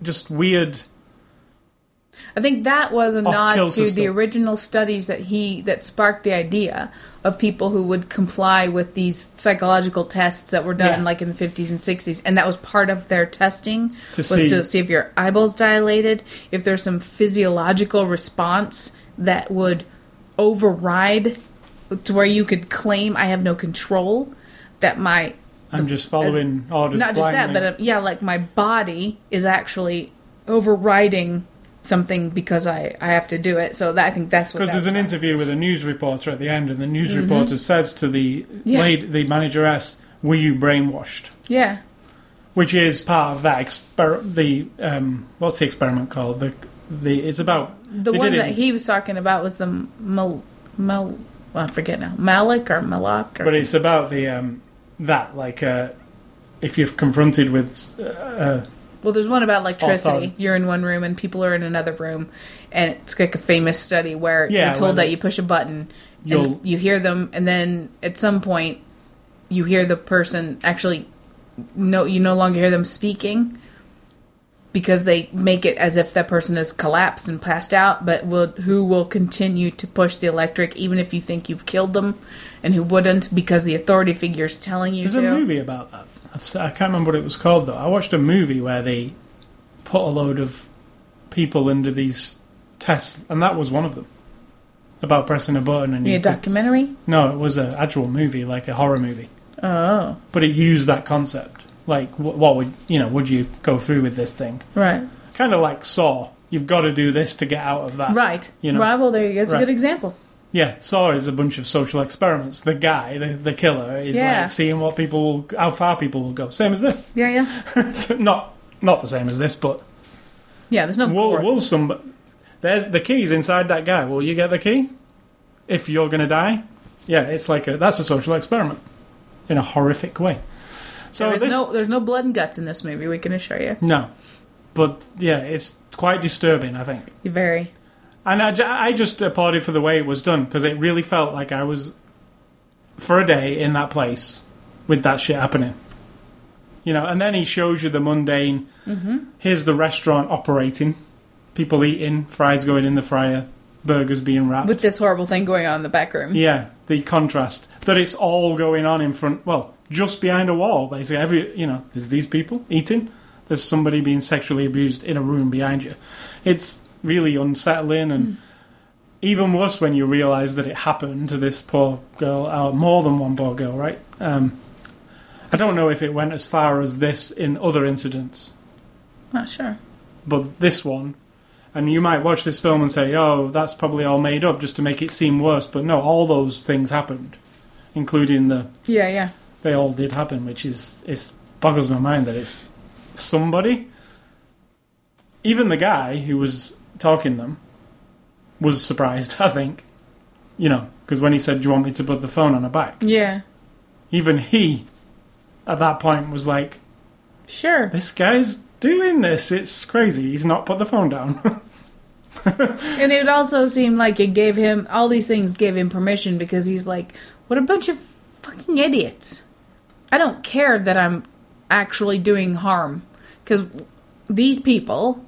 Speaker 1: just weird.
Speaker 2: I think that was a nod to the original studies that he that sparked the idea of people who would comply with these psychological tests that were done
Speaker 1: Yeah.
Speaker 2: like in the 50s and 60s and that was part of their testing
Speaker 1: To
Speaker 2: was
Speaker 1: see-
Speaker 2: to see if your eyeballs dilated if there's some physiological response that would override to where you could claim I have no control that my
Speaker 1: I'm just following orders.
Speaker 2: not just that, but uh, yeah, like my body is actually overriding something because I, I have to do it. So that, I think that's what.
Speaker 1: Because there's an
Speaker 2: about.
Speaker 1: interview with a news reporter at the end, and the news reporter says to the
Speaker 2: Mm-hmm. Yeah.
Speaker 1: lady, the manageress, "Were you brainwashed?"
Speaker 2: Yeah,
Speaker 1: Which is part of that exper- The um, what's the experiment called? The the it's about
Speaker 2: the one
Speaker 1: it-
Speaker 2: that he was talking about was the Mal, Mal well, I forget now, Malik or Malak. Or,
Speaker 1: But it's about the um, that like uh, if you're confronted with uh,
Speaker 2: well, there's one about electricity. You're in one room and people are in another room, and it's like a famous study where
Speaker 1: Yeah,
Speaker 2: you're told that you push a button
Speaker 1: You'll-
Speaker 2: and you hear them, and then at some point you hear the person actually no you no longer hear them speaking because they make it as if that person has collapsed and passed out but will who will continue to push the electric even if you think you've killed them and who wouldn't because the authority figure is telling you
Speaker 1: there's
Speaker 2: to
Speaker 1: a movie about that. I've, I can't remember what it was called though. I watched a movie where they put a load of people into these tests, and that was one of them about pressing a button. And
Speaker 2: a documentary
Speaker 1: No, it was an actual movie, like a horror movie.
Speaker 2: oh
Speaker 1: but it used that concept. Like, wh- what would you know? Would you go through with this thing?
Speaker 2: right
Speaker 1: Kind of like Saw. You've got to do this to get out of that.
Speaker 2: right
Speaker 1: You know.
Speaker 2: right well there you go it's a good example
Speaker 1: Yeah, Saw is a bunch of social experiments. The guy, the, the killer, is
Speaker 2: Yeah.
Speaker 1: like seeing what people, will, how far people will go. Same as this.
Speaker 2: yeah yeah
Speaker 1: So not not the same as this, but
Speaker 2: yeah there's no
Speaker 1: will will some? There's the keys inside that guy. Will you get the key if you're going to die? yeah, it's like a that's a social experiment in a horrific way. So
Speaker 2: there's
Speaker 1: this
Speaker 2: no there's no blood and guts in this movie. We can assure you.
Speaker 1: no, but yeah, it's quite disturbing. I think.
Speaker 2: Very.
Speaker 1: And I, I just applauded for the way it was done because it really felt like I was, for a day, in that place with that shit happening. You know, and then he shows you the mundane.
Speaker 2: Mm-hmm.
Speaker 1: Here's the restaurant operating, people eating, fries going in the fryer, burgers being wrapped.
Speaker 2: With this horrible thing going on in the back room.
Speaker 1: yeah, the contrast that it's all going on in front. Well, just behind a wall, basically. Every you know, there's these people eating. There's somebody being sexually abused in a room behind you. It's really unsettling and even worse when you realise that it happened to this poor girl, or more than one poor girl, right? Um, I don't know if it went as far as this in other incidents,
Speaker 2: Not sure.
Speaker 1: but this one, and you might watch this film and say, "Oh, that's probably all made up just to make it seem worse," but no, all those things happened, including the
Speaker 2: Yeah, yeah.
Speaker 1: They all did happen, which is it boggles my mind that it's somebody. Even the guy who was talking them was surprised. I think, you know, because when he said, "Do you want me to put the phone on her back?"
Speaker 2: Yeah.
Speaker 1: Even he, at that point, was like,
Speaker 2: Sure.
Speaker 1: "This guy's doing this. It's crazy. He's not put the phone down."
Speaker 2: And it also seemed like it gave him all these things gave him permission because he's like, what a bunch of fucking idiots. I don't care that I'm actually doing harm because these people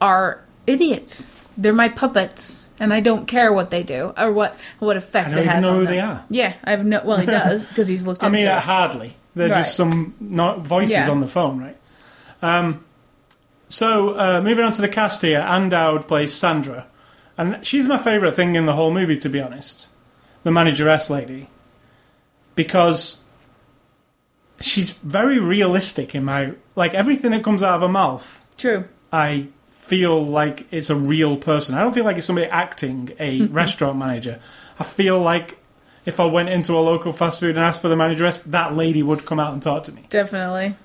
Speaker 2: are idiots. They're my puppets, and I don't care what they do or what what effect
Speaker 1: I don't
Speaker 2: it has
Speaker 1: know
Speaker 2: on
Speaker 1: who
Speaker 2: them.
Speaker 1: they are.
Speaker 2: Yeah, I have no. Well, he does because he's looked
Speaker 1: I
Speaker 2: into
Speaker 1: mean, uh,
Speaker 2: it.
Speaker 1: hardly. They're
Speaker 2: Right.
Speaker 1: just some not voices
Speaker 2: Yeah.
Speaker 1: on the phone, right? Um, so uh, moving on to the cast here, Ann Dowd plays Sandra, and she's my favourite thing in the whole movie, to be honest. The manageress lady, because she's very realistic in my like everything that comes out of her mouth.
Speaker 2: True.
Speaker 1: I feel like it's a real person. I don't feel like it's somebody acting a restaurant manager. I feel like if I went into a local fast food and asked for the manageress, that lady would come out and talk to me.
Speaker 2: Definitely.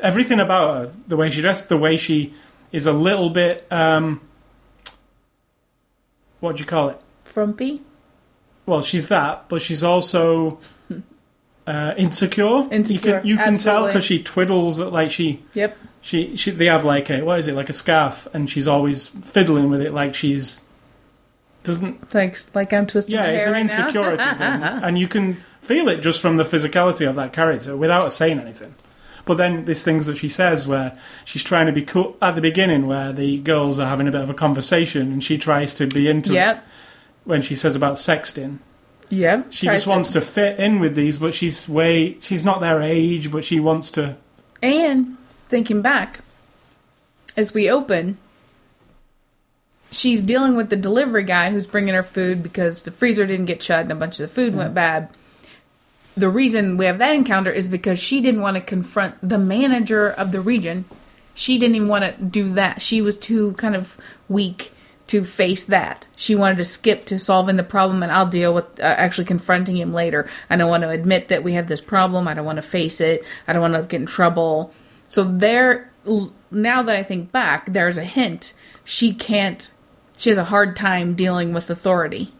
Speaker 1: Everything about her, the way she dressed, the way she is a little bit, um, what do you call it?
Speaker 2: Frumpy.
Speaker 1: Well, she's that, but she's also uh, insecure.
Speaker 2: Insecure,
Speaker 1: You can, you can tell because she twiddles it like she
Speaker 2: Yep.
Speaker 1: she, she they have like a what is it like a scarf and she's always fiddling with it like she's doesn't
Speaker 2: Like like I'm twisting
Speaker 1: yeah it's an
Speaker 2: right
Speaker 1: insecurity thing and you can feel it just from the physicality of that character without saying anything but then there's things that she says where she's trying to be cool at the beginning where the girls are having a bit of a conversation and she tries to be into it
Speaker 2: Yep.
Speaker 1: when she says about sexting
Speaker 2: Yep.
Speaker 1: she just wants to fit in with these but she's way she's not their age but she wants to
Speaker 2: And thinking back, as we open, she's dealing with the delivery guy who's bringing her food because the freezer didn't get shut and a bunch of the food went mm. bad. The reason we have that encounter is because she didn't want to confront the manager of the region. She didn't even want to do that. She was too kind of weak to face that. She wanted to skip to solving the problem and I'll deal with uh, actually confronting him later. I don't want to admit that we have this problem. I don't want to face it. I don't want to get in trouble. So there now that I think back, there's a hint. She can't she has a hard time dealing with authority.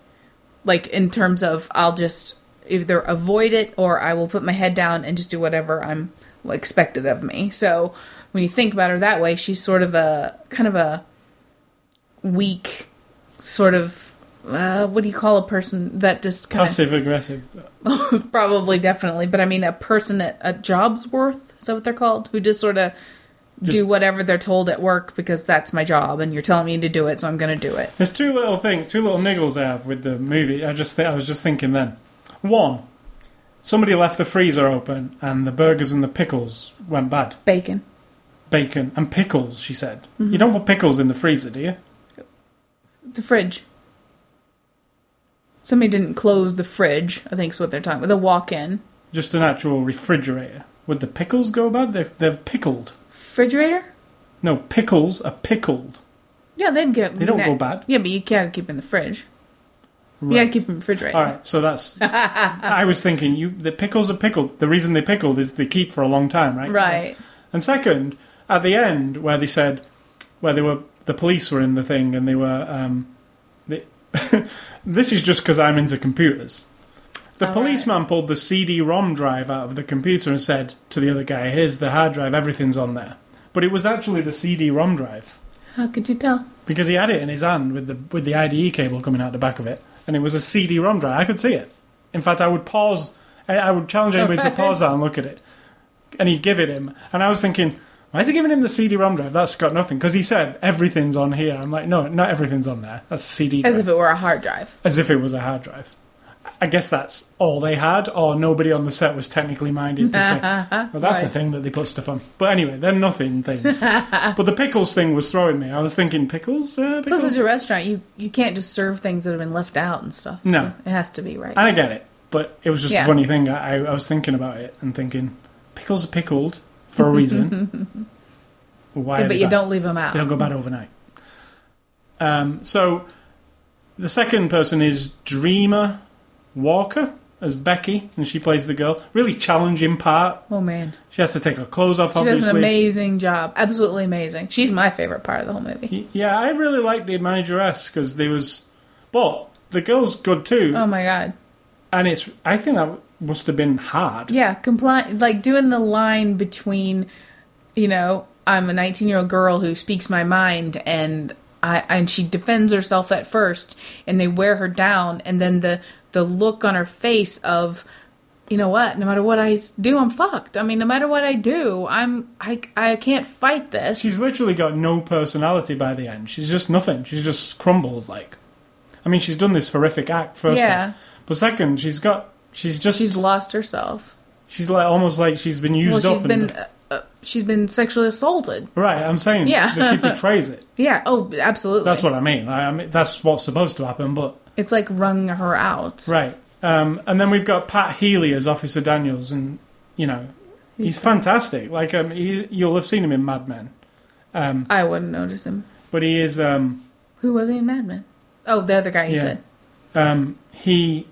Speaker 2: Like in terms of I'll just either avoid it or I will put my head down and just do whatever I'm expected of me. So when you think about her that way, she's sort of a kind of a weak sort of uh, what do you call a person that just kind
Speaker 1: passive aggressive
Speaker 2: probably definitely but i mean a person at a job's worth is that what they're called who just sort of do whatever they're told at work because that's my job and you're telling me to do it so i'm going to do it
Speaker 1: There's two little things, two little niggles I have with the movie. I just, th- I was just thinking then. One, somebody left the freezer open and the burgers and the pickles went bad.
Speaker 2: bacon
Speaker 1: Bacon and pickles, she said. You don't put pickles in the freezer, do you?
Speaker 2: The fridge somebody didn't close the fridge i think is what they're talking about the walk-in
Speaker 1: Just an actual refrigerator. Would the pickles go bad? They're, they're pickled.
Speaker 2: refrigerator
Speaker 1: No, pickles are pickled.
Speaker 2: yeah they'd get
Speaker 1: They don't go bad.
Speaker 2: yeah but you can't keep them in the fridge you
Speaker 1: Right.
Speaker 2: gotta keep them in the refrigerator
Speaker 1: All right, so that's. I was thinking, you the pickles are pickled. The reason they pickled is they keep for a long time, right?
Speaker 2: right
Speaker 1: And second, at the end, where they said, where they were, the police were in the thing, and they were, um, they, this is just because I'm into computers. The
Speaker 2: All
Speaker 1: policeman pulled the CD-ROM drive out of the computer and said to the other guy, "Here's the hard drive. Everything's on there." But it was actually the CD-ROM drive
Speaker 2: How could you tell?
Speaker 1: because he had it in his hand with the with the IDE cable coming out the back of it, and it was a CD-ROM drive. I could see it. In fact, I would pause. I, I would challenge anybody to pause that and look at it, and he'd give it him. And I was thinking, why is he giving him the CD-ROM drive? That's got nothing because he said everything's on here. I'm like, no, not everything's on there. That's a CD. Drive.
Speaker 2: As if it were a hard drive.
Speaker 1: as if it was a hard drive. I guess that's all they had, or nobody on the set was technically minded to say, well, that's the thing that they put stuff on. But anyway, they're nothing things. but the pickles thing was throwing me. I was thinking, pickles? Uh,
Speaker 2: Plus,
Speaker 1: pickles?
Speaker 2: it's a restaurant. You you can't just serve things that have been left out and stuff.
Speaker 1: No.
Speaker 2: So it has to be right.
Speaker 1: And I get it, but it was just
Speaker 2: Yeah.
Speaker 1: a funny thing. I, I was thinking about it and thinking, pickles are pickled for a reason. Why
Speaker 2: Yeah, but you
Speaker 1: bad?
Speaker 2: don't leave them out.
Speaker 1: They don't go bad overnight. Um, so, the second person is Dreama Walker as Becky, and she plays the girl. Really challenging part.
Speaker 2: Oh man,
Speaker 1: She has to take her clothes off,
Speaker 2: she does
Speaker 1: obviously.
Speaker 2: an amazing job. Absolutely amazing. She's my favorite part of the whole movie.
Speaker 1: yeah, I really liked the manageress because there was. But the girl's good too,
Speaker 2: Oh my god.
Speaker 1: and it's. I think that must have been hard.
Speaker 2: Yeah, comply like doing the line between, you know, I'm a 19 year old girl who speaks my mind, and I and she defends herself at first, and they wear her down, and then the the look on her face of, you know what? No matter what I do, I'm fucked. I mean, no matter what I do, I'm I I can't fight this.
Speaker 1: She's literally got no personality by the end. She's just nothing. She's just crumbled. Like, I mean, she's done this horrific act first
Speaker 2: Yeah.
Speaker 1: off, but second, she's got. She's just.
Speaker 2: she's lost herself.
Speaker 1: She's like almost like she's been used
Speaker 2: Well,
Speaker 1: up.
Speaker 2: she's
Speaker 1: and-
Speaker 2: been uh, uh, she's been sexually assaulted.
Speaker 1: right. I'm saying
Speaker 2: Yeah.
Speaker 1: that she betrays it.
Speaker 2: Yeah. Oh, absolutely.
Speaker 1: That's what I mean. I, I mean that's what's supposed to happen. But
Speaker 2: it's like wrung her out.
Speaker 1: right. Um, and then we've got Pat Healy as Officer Daniels, and you know he's, fantastic. Like um, he, you'll have seen him in Mad Men, um,
Speaker 2: I wouldn't notice him.
Speaker 1: but he is um,
Speaker 2: Who was he in Mad Men? Oh, the other guy you
Speaker 1: Yeah.
Speaker 2: said.
Speaker 1: um, he.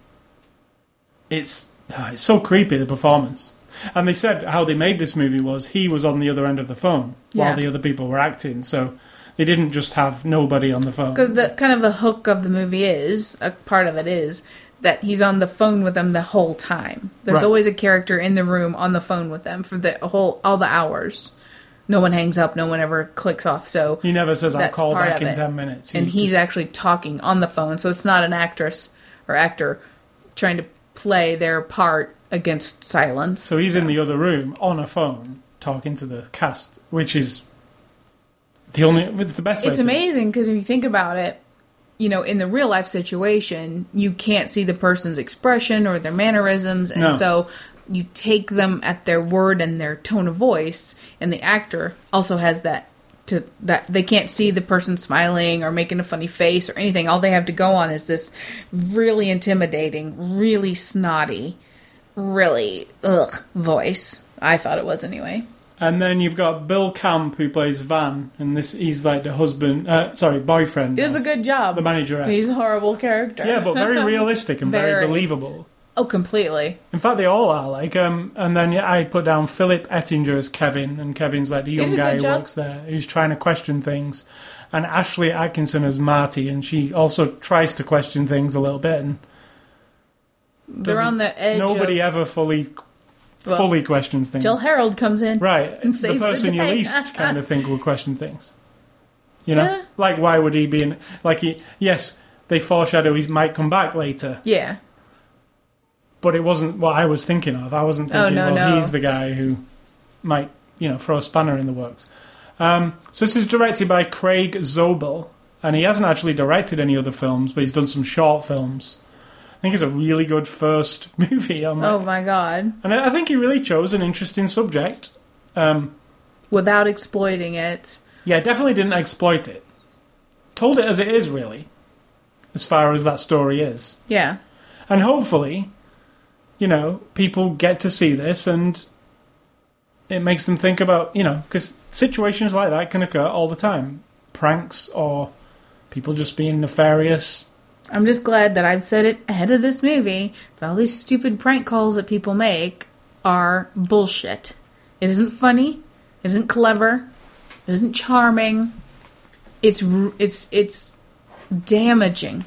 Speaker 1: It's ah, it's so creepy the performance. And they said how they made this movie was he was on the other end of the phone
Speaker 2: Yeah.
Speaker 1: while the other people were acting, so they didn't just have nobody on the phone.
Speaker 2: Because the kind of the hook of the movie is a part of it is that he's on the phone with them the whole time. There's
Speaker 1: Right.
Speaker 2: always a character in the room on the phone with them for the whole all the hours. No one hangs up. No one ever clicks off. So
Speaker 1: He never says, "I'll call back in ten minutes." He
Speaker 2: and he's
Speaker 1: just-
Speaker 2: actually talking on the phone. So it's not an actress or actor trying to play their part against silence.
Speaker 1: so he's in the other room on a phone talking to the cast, which is the only. It's the best.
Speaker 2: It's amazing because if you think about it, you know, in the real life situation, you can't see the person's expression or their mannerisms, and
Speaker 1: No.
Speaker 2: so you take them at their word and their tone of voice. And the actor also has that to that they can't see the person smiling or making a funny face or anything. All they have to go on is this really intimidating, really snotty, really ugh voice. I thought it was anyway.
Speaker 1: And then you've got Bill Camp who plays Van, and this he's like the husband. Uh, sorry, boyfriend.
Speaker 2: It was a good job.
Speaker 1: the manager.
Speaker 2: He's a horrible character.
Speaker 1: yeah, but very realistic and very,
Speaker 2: Very.
Speaker 1: believable.
Speaker 2: Oh, completely.
Speaker 1: In fact, they all are. Like, um, and then yeah, I put down Philip Ettinger as Kevin, and Kevin's like the young guy who
Speaker 2: job.
Speaker 1: works there, who's trying to question things, and Ashley Atkinson as Marti, and she also tries to question things a little bit, and
Speaker 2: They're on the edge.
Speaker 1: nobody
Speaker 2: of,
Speaker 1: ever fully
Speaker 2: Well,
Speaker 1: fully questions things.
Speaker 2: till Harold comes in.
Speaker 1: right,
Speaker 2: and
Speaker 1: the
Speaker 2: saves the
Speaker 1: person you least kind of think will question things. You know,
Speaker 2: Yeah.
Speaker 1: like why would he be in? Like he, yes, they foreshadow he might come back later,
Speaker 2: Yeah.
Speaker 1: But it wasn't what I was thinking of. I wasn't
Speaker 2: Oh,
Speaker 1: thinking,
Speaker 2: no,
Speaker 1: well,
Speaker 2: no.
Speaker 1: he's the guy who might, you know, throw a spanner in the works. Um, so this is directed by Craig Zobel, and he hasn't actually directed any other films, but he's done some short films. I think it's a really good first movie. I'm like-
Speaker 2: Oh my god.
Speaker 1: And I I think he really chose an interesting subject. Um,
Speaker 2: Without exploiting it.
Speaker 1: yeah, definitely didn't exploit it. Told it as it is, really, as far as that story is.
Speaker 2: Yeah.
Speaker 1: And hopefully, you know, people get to see this and it makes them think about, you know, because situations like that can occur all the time. Pranks or people just being nefarious.
Speaker 2: I'm just glad that I've said it ahead of this movie that all these stupid prank calls that people make are bullshit. It isn't funny. It isn't clever. It isn't charming. It's it's it's damaging.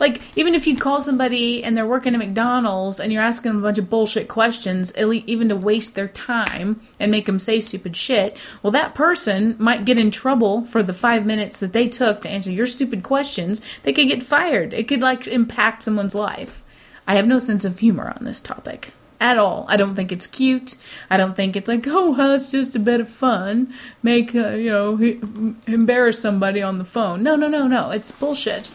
Speaker 2: Like, even if you call somebody and they're working at McDonald's and you're asking them a bunch of bullshit questions, even to waste their time and make them say stupid shit, well, that person might get in trouble for the five minutes that they took to answer your stupid questions. They could get fired. It could, like, impact someone's life. I have no sense of humor on this topic. At all. I don't think it's cute. I don't think it's like, oh, well, it's just a bit of fun. Make, uh, you know, embarrass somebody on the phone. No, no, no, no. It's bullshit.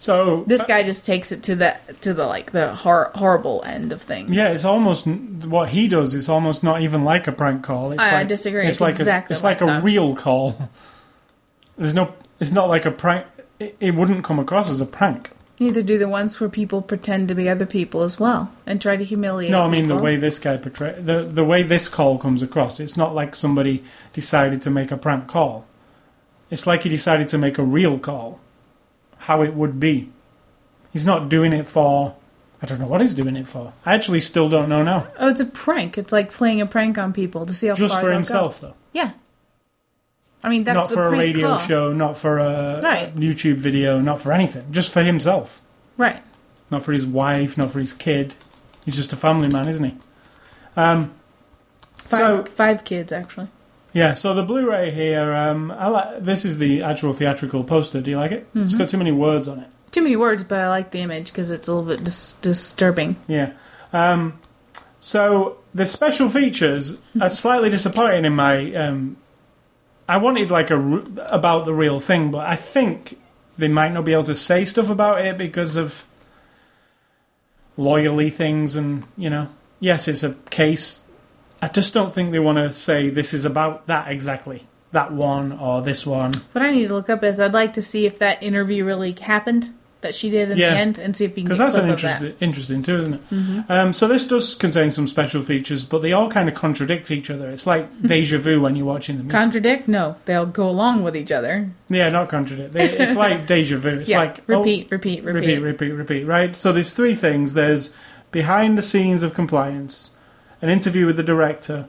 Speaker 1: So
Speaker 2: This uh, guy just takes it to the to the like the hor- horrible end of things.
Speaker 1: Yeah, it's almost what he does. It's almost not even like a prank call. It's
Speaker 2: I- I
Speaker 1: like,
Speaker 2: disagree.
Speaker 1: It's,
Speaker 2: It's
Speaker 1: like
Speaker 2: exactly
Speaker 1: a, it's like,
Speaker 2: like
Speaker 1: a real call. There's no. It's not like a prank. It, it wouldn't come across as a prank.
Speaker 2: Neither do the ones where people pretend to be other people as well and try to humiliate.
Speaker 1: No, I mean the way this guy portray the the way this call comes across. It's not like somebody decided to make a prank call. It's like he decided to make a real call. How it would be. He's not doing it for. I don't know what he's doing it for. I actually still don't know now.
Speaker 2: Oh, it's a prank. It's like playing a prank on people to see how
Speaker 1: Just
Speaker 2: far
Speaker 1: for
Speaker 2: they'll
Speaker 1: himself, though.
Speaker 2: Go. Yeah. I mean, that's
Speaker 1: not
Speaker 2: the
Speaker 1: for a
Speaker 2: prank
Speaker 1: radio
Speaker 2: call.
Speaker 1: show, not for a
Speaker 2: Right.
Speaker 1: YouTube video, not for anything. Just for himself.
Speaker 2: Right.
Speaker 1: Not for his wife, not for his kid. He's just a family man, isn't he? Um,
Speaker 2: Five,
Speaker 1: so
Speaker 2: five kids actually.
Speaker 1: Yeah, so the Blu-ray here. Um, I like this is the actual theatrical poster. Do you like it?
Speaker 2: Mm-hmm.
Speaker 1: It's got too many words on it.
Speaker 2: Too many words, but I like the image because it's a little bit dis- disturbing.
Speaker 1: Yeah. Um, so the special features are slightly disappointing in my. Um, I wanted like a r- about the real thing, but I think they might not be able to say stuff about it because of loyally things, and you know, yes, it's a case. I just don't think they want to say this is about that exactly, that one or this one.
Speaker 2: What I need to look up is I'd like to see if that interview really happened that she did in
Speaker 1: Yeah.
Speaker 2: the end, and see if you can
Speaker 1: Because that's an
Speaker 2: of that.
Speaker 1: interesting, interesting too, isn't it? Um, so this does contain some special features, but they all kind of contradict each other. It's like deja vu when you're watching them.
Speaker 2: Contradict? No, they'll go along with each other.
Speaker 1: yeah, not contradict. They, it's like deja vu. It's
Speaker 2: yeah,
Speaker 1: like oh,
Speaker 2: repeat, repeat, repeat,
Speaker 1: repeat, repeat, repeat. Right. So there's three things. There's behind the scenes of compliance, an interview with the director,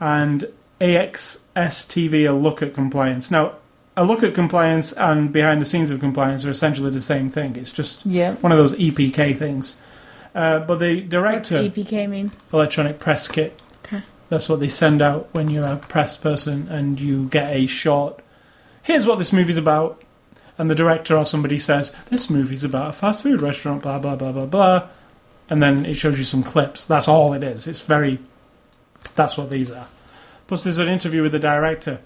Speaker 1: and AXS TV a look at compliance. Now, a look at compliance and behind the scenes of compliance are essentially the same thing. It's just
Speaker 2: Yeah.
Speaker 1: one of those EPK things. Uh, but the
Speaker 2: What's
Speaker 1: director,
Speaker 2: EPK mean?
Speaker 1: electronic press kit,
Speaker 2: Okay.
Speaker 1: that's what they send out when you're a press person and you get a short. Here's what this movie's about. And the director or somebody says, This movie's about a fast food restaurant, blah, blah, blah, blah, blah. And then it shows you some clips. That's all it is. It's very. That's what these are. Plus, there's an interview with the director,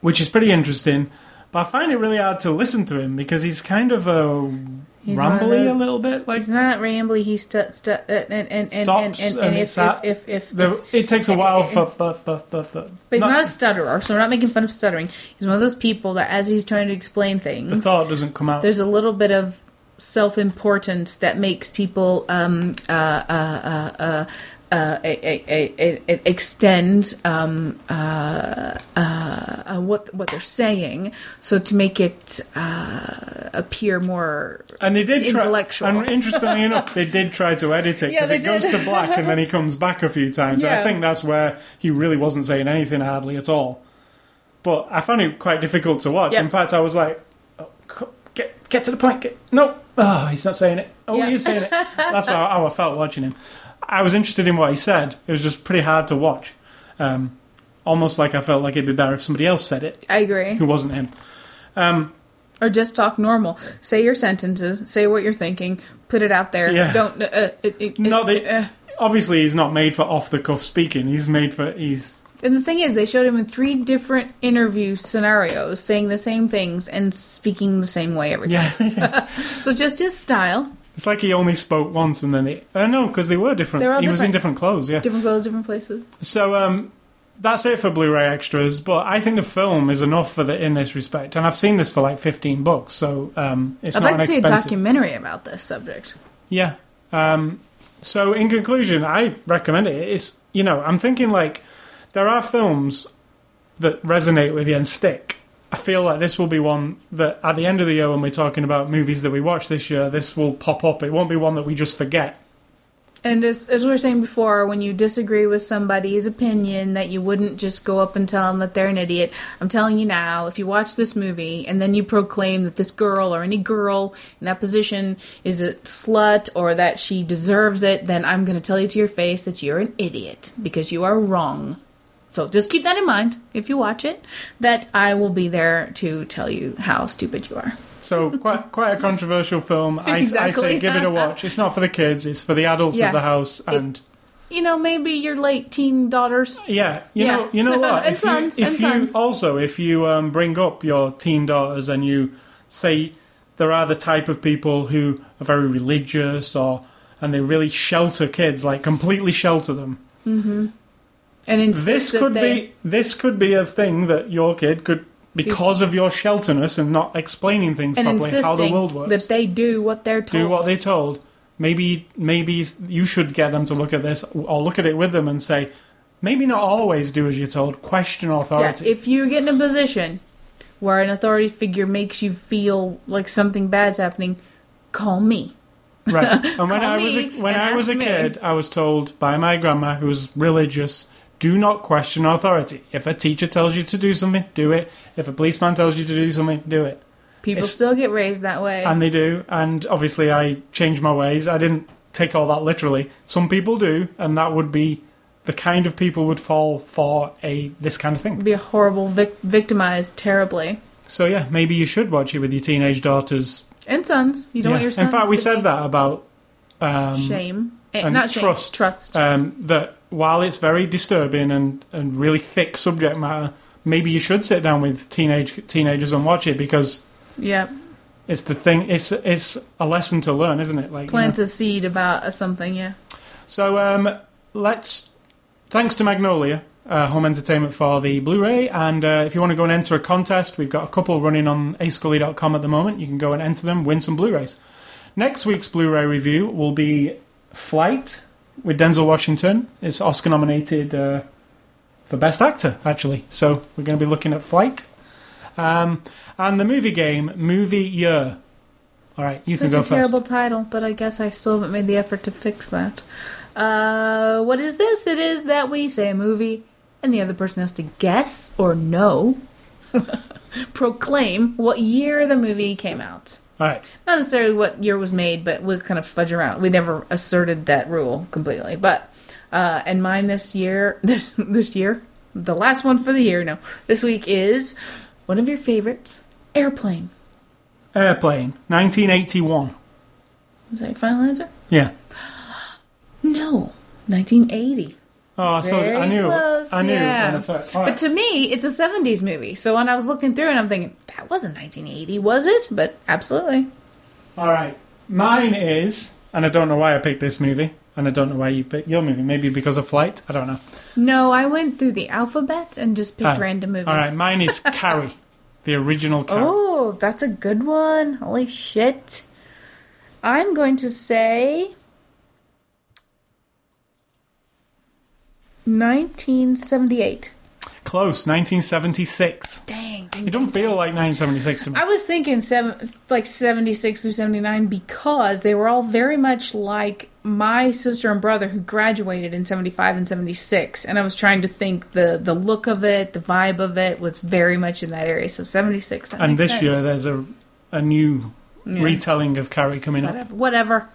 Speaker 1: which is pretty interesting. But I find it really hard to listen to him because he's kind of a
Speaker 2: He's
Speaker 1: rambly
Speaker 2: the-
Speaker 1: a little bit. Like
Speaker 2: He's not rambly. He's stu- stu- uh, and and and
Speaker 1: Stops
Speaker 2: and, and,
Speaker 1: and
Speaker 2: if,
Speaker 1: that-
Speaker 2: if, if, if,
Speaker 1: the,
Speaker 2: if
Speaker 1: it takes a while for, for, for, for, for
Speaker 2: but he's not, a stutterer, so we're not making fun of stuttering. He's one of those people that, as he's trying to explain things,
Speaker 1: the thought doesn't come out.
Speaker 2: there's a little bit of self-importance that makes people um, uh, uh, uh, uh, uh, extend um, uh, uh, uh, what what they're saying, so to make it uh, appear more
Speaker 1: And they did try.
Speaker 2: Intellectual.
Speaker 1: And interestingly enough, they did try to edit it because
Speaker 2: they
Speaker 1: it goes to black and then he comes back a few times. And I think that's where he really wasn't saying anything hardly at all. But I found it quite difficult to watch.
Speaker 2: Yep.
Speaker 1: In fact, I was like, oh, "Get get to the point." Get, no, oh, he's not saying it. Oh,
Speaker 2: Yeah.
Speaker 1: he is saying it. That's how, how I felt watching him. I was interested in what he said. It was just pretty hard to watch. Um, almost like I felt like it'd be better if somebody else said it
Speaker 2: I agree.
Speaker 1: who wasn't him. Um,
Speaker 2: Or just talk normal. Say your sentences. Say what you're thinking. Put it out there.
Speaker 1: Yeah.
Speaker 2: Don't. Uh, uh, it, it,
Speaker 1: No,
Speaker 2: it-
Speaker 1: they-
Speaker 2: uh.
Speaker 1: obviously, he's not made for off the cuff speaking. He's made for he's
Speaker 2: And the thing is, they showed him in three different interview scenarios, saying the same things and speaking the same way every time.
Speaker 1: yeah.
Speaker 2: So just his style,
Speaker 1: It's like he only spoke once and then he. Uh, no, because they were different.
Speaker 2: They were
Speaker 1: he was in
Speaker 2: different.
Speaker 1: different clothes, yeah.
Speaker 2: different clothes, different places.
Speaker 1: So um, that's it for Blu-ray extras. But I think the film is enough for the in this respect, and I've seen this for like fifteen bucks, so um, it's
Speaker 2: I'd
Speaker 1: not
Speaker 2: like to see a documentary about this subject.
Speaker 1: Yeah. Um, so in conclusion, I recommend it. It's you know I'm thinking like there are films that resonate with you and stick. I feel like this will be one that at the end of the year when we're talking about movies that we watched this year, this will pop up. It won't be one that we just forget.
Speaker 2: And as, as we were saying before, when you disagree with somebody's opinion, that you wouldn't just go up and tell them that they're an idiot. I'm telling you now, if you watch this movie and then you proclaim that this girl or any girl in that position is a slut or that she deserves it, then I'm going to tell you to your face that you're an idiot because you are wrong. So just keep that in mind if you watch it, that I will be there to tell you how stupid you are.
Speaker 1: So quite quite a controversial film. I, I say give it a watch. It's not for the kids. It's for the adults
Speaker 2: Yeah.
Speaker 1: of the house. And
Speaker 2: You know, maybe your late teen daughters.
Speaker 1: yeah, you
Speaker 2: Yeah.
Speaker 1: know, you know what?
Speaker 2: And
Speaker 1: if
Speaker 2: sons,
Speaker 1: you, if
Speaker 2: and
Speaker 1: you
Speaker 2: sons.
Speaker 1: also if you um, bring up your teen daughters and you say there are the type of people who are very religious or and they really shelter kids, like completely shelter them.
Speaker 2: And
Speaker 1: This could be this could be a thing that your kid could because of your shelterness and not explaining things
Speaker 2: and
Speaker 1: properly how the world works.
Speaker 2: that they do what they're told.
Speaker 1: do what they're told. Maybe maybe you should get them to look at this or look at it with them and say, maybe not always do as you're told. Question
Speaker 2: Yeah,
Speaker 1: authority.
Speaker 2: if you get in a position where an authority figure makes you feel like something bad's happening, call me.
Speaker 1: right. And when I was a, when I was a
Speaker 2: ask me.
Speaker 1: kid, I was told by my grandma, who was religious, do not question authority. If a teacher tells you to do something, do it. If a policeman tells you to do something, do it.
Speaker 2: People
Speaker 1: It's-
Speaker 2: still get raised that way.
Speaker 1: And they do. And obviously, I changed my ways. I didn't take all that literally. Some people do, and that would be the kind of people would fall for a this kind of thing.
Speaker 2: be a horrible vic- victimized terribly.
Speaker 1: So yeah, maybe you should watch it with your teenage daughters.
Speaker 2: And sons, you don't
Speaker 1: Yeah.
Speaker 2: want your sons.
Speaker 1: In fact, we said that about um,
Speaker 2: shame, Eh,
Speaker 1: and
Speaker 2: not shame,
Speaker 1: trust.
Speaker 2: trust.
Speaker 1: um, that while it's very disturbing and, and really thick subject matter, maybe you should sit down with teenage teenagers and watch it because
Speaker 2: yeah,
Speaker 1: it's the thing. It's it's a lesson to learn, isn't it? Like you know.
Speaker 2: plant a seed about something. Yeah,
Speaker 1: So um, let's thanks to Magnolia uh, Home Entertainment for the Blu-ray, and uh, if you want to go and enter a contest, we've got a couple running on ascully.com at the moment. You can go and enter them, win some Blu-rays. Next week's Blu-ray review will be Flight with Denzel Washington. It's Oscar nominated uh, for Best Actor, actually. So we're going to be looking at Flight. Um, and the movie game, Movie Year. All right, you
Speaker 2: such
Speaker 1: can go first.
Speaker 2: Such a terrible title, but I guess I still haven't made the effort to fix that. Uh, what is this? It is that we say a movie, and the other person has to guess or know, proclaim what year the movie came out.
Speaker 1: All right.
Speaker 2: Not necessarily what year was made, but we'll kind of fudge around. We never asserted that rule completely. But uh, and mine this year, this this year, the last one for the year. No, this week is one of your favorites, Airplane.
Speaker 1: Airplane, 1981.
Speaker 2: Is that your final answer?
Speaker 1: Yeah.
Speaker 2: No, 1980.
Speaker 1: Oh, so
Speaker 2: Very
Speaker 1: I knew.
Speaker 2: close,
Speaker 1: I knew.
Speaker 2: yeah.
Speaker 1: it.
Speaker 2: But to me, it's a 70s movie. So when I was looking through and I'm thinking that wasn't 1980, was it? But absolutely.
Speaker 1: All right. Mine is, and I don't know why I picked this movie, and I don't know why you picked your movie. Maybe because of Flight. I don't know.
Speaker 2: No, I went through the alphabet and just picked
Speaker 1: Ah,
Speaker 2: random movies.
Speaker 1: All right. Mine is Carrie, the original Carrie.
Speaker 2: Oh, that's a good one. Holy shit. I'm going to say 1978.
Speaker 1: Close. 1976.
Speaker 2: Dang.
Speaker 1: It don't feel like 1976 to me.
Speaker 2: I was thinking seven, like 76 through 79 because they were all very much like my sister and brother who graduated in 75 and 76 and I was trying to think the the look of it, the vibe of it was very much in that area. So 76. that
Speaker 1: and this
Speaker 2: sense.
Speaker 1: year there's a a new
Speaker 2: Yeah.
Speaker 1: retelling of Carrie coming up.
Speaker 2: whatever. Whatever.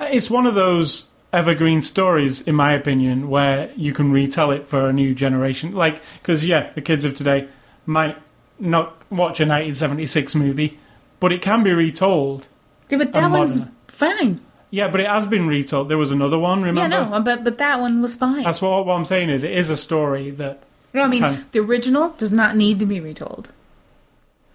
Speaker 1: Uh, it's one of those evergreen stories, in my opinion, where you can retell it for a new generation. Like, because yeah, the kids of today might not watch a 1976 movie, but it can be retold.
Speaker 2: Yeah, but that one's
Speaker 1: modern-
Speaker 2: fine.
Speaker 1: Yeah, but it has been retold. There was another one. Remember?
Speaker 2: Yeah, no, but but that one was fine.
Speaker 1: That's what, what I'm saying is it is a story that
Speaker 2: no, I mean
Speaker 1: can-
Speaker 2: the original does not need to be retold.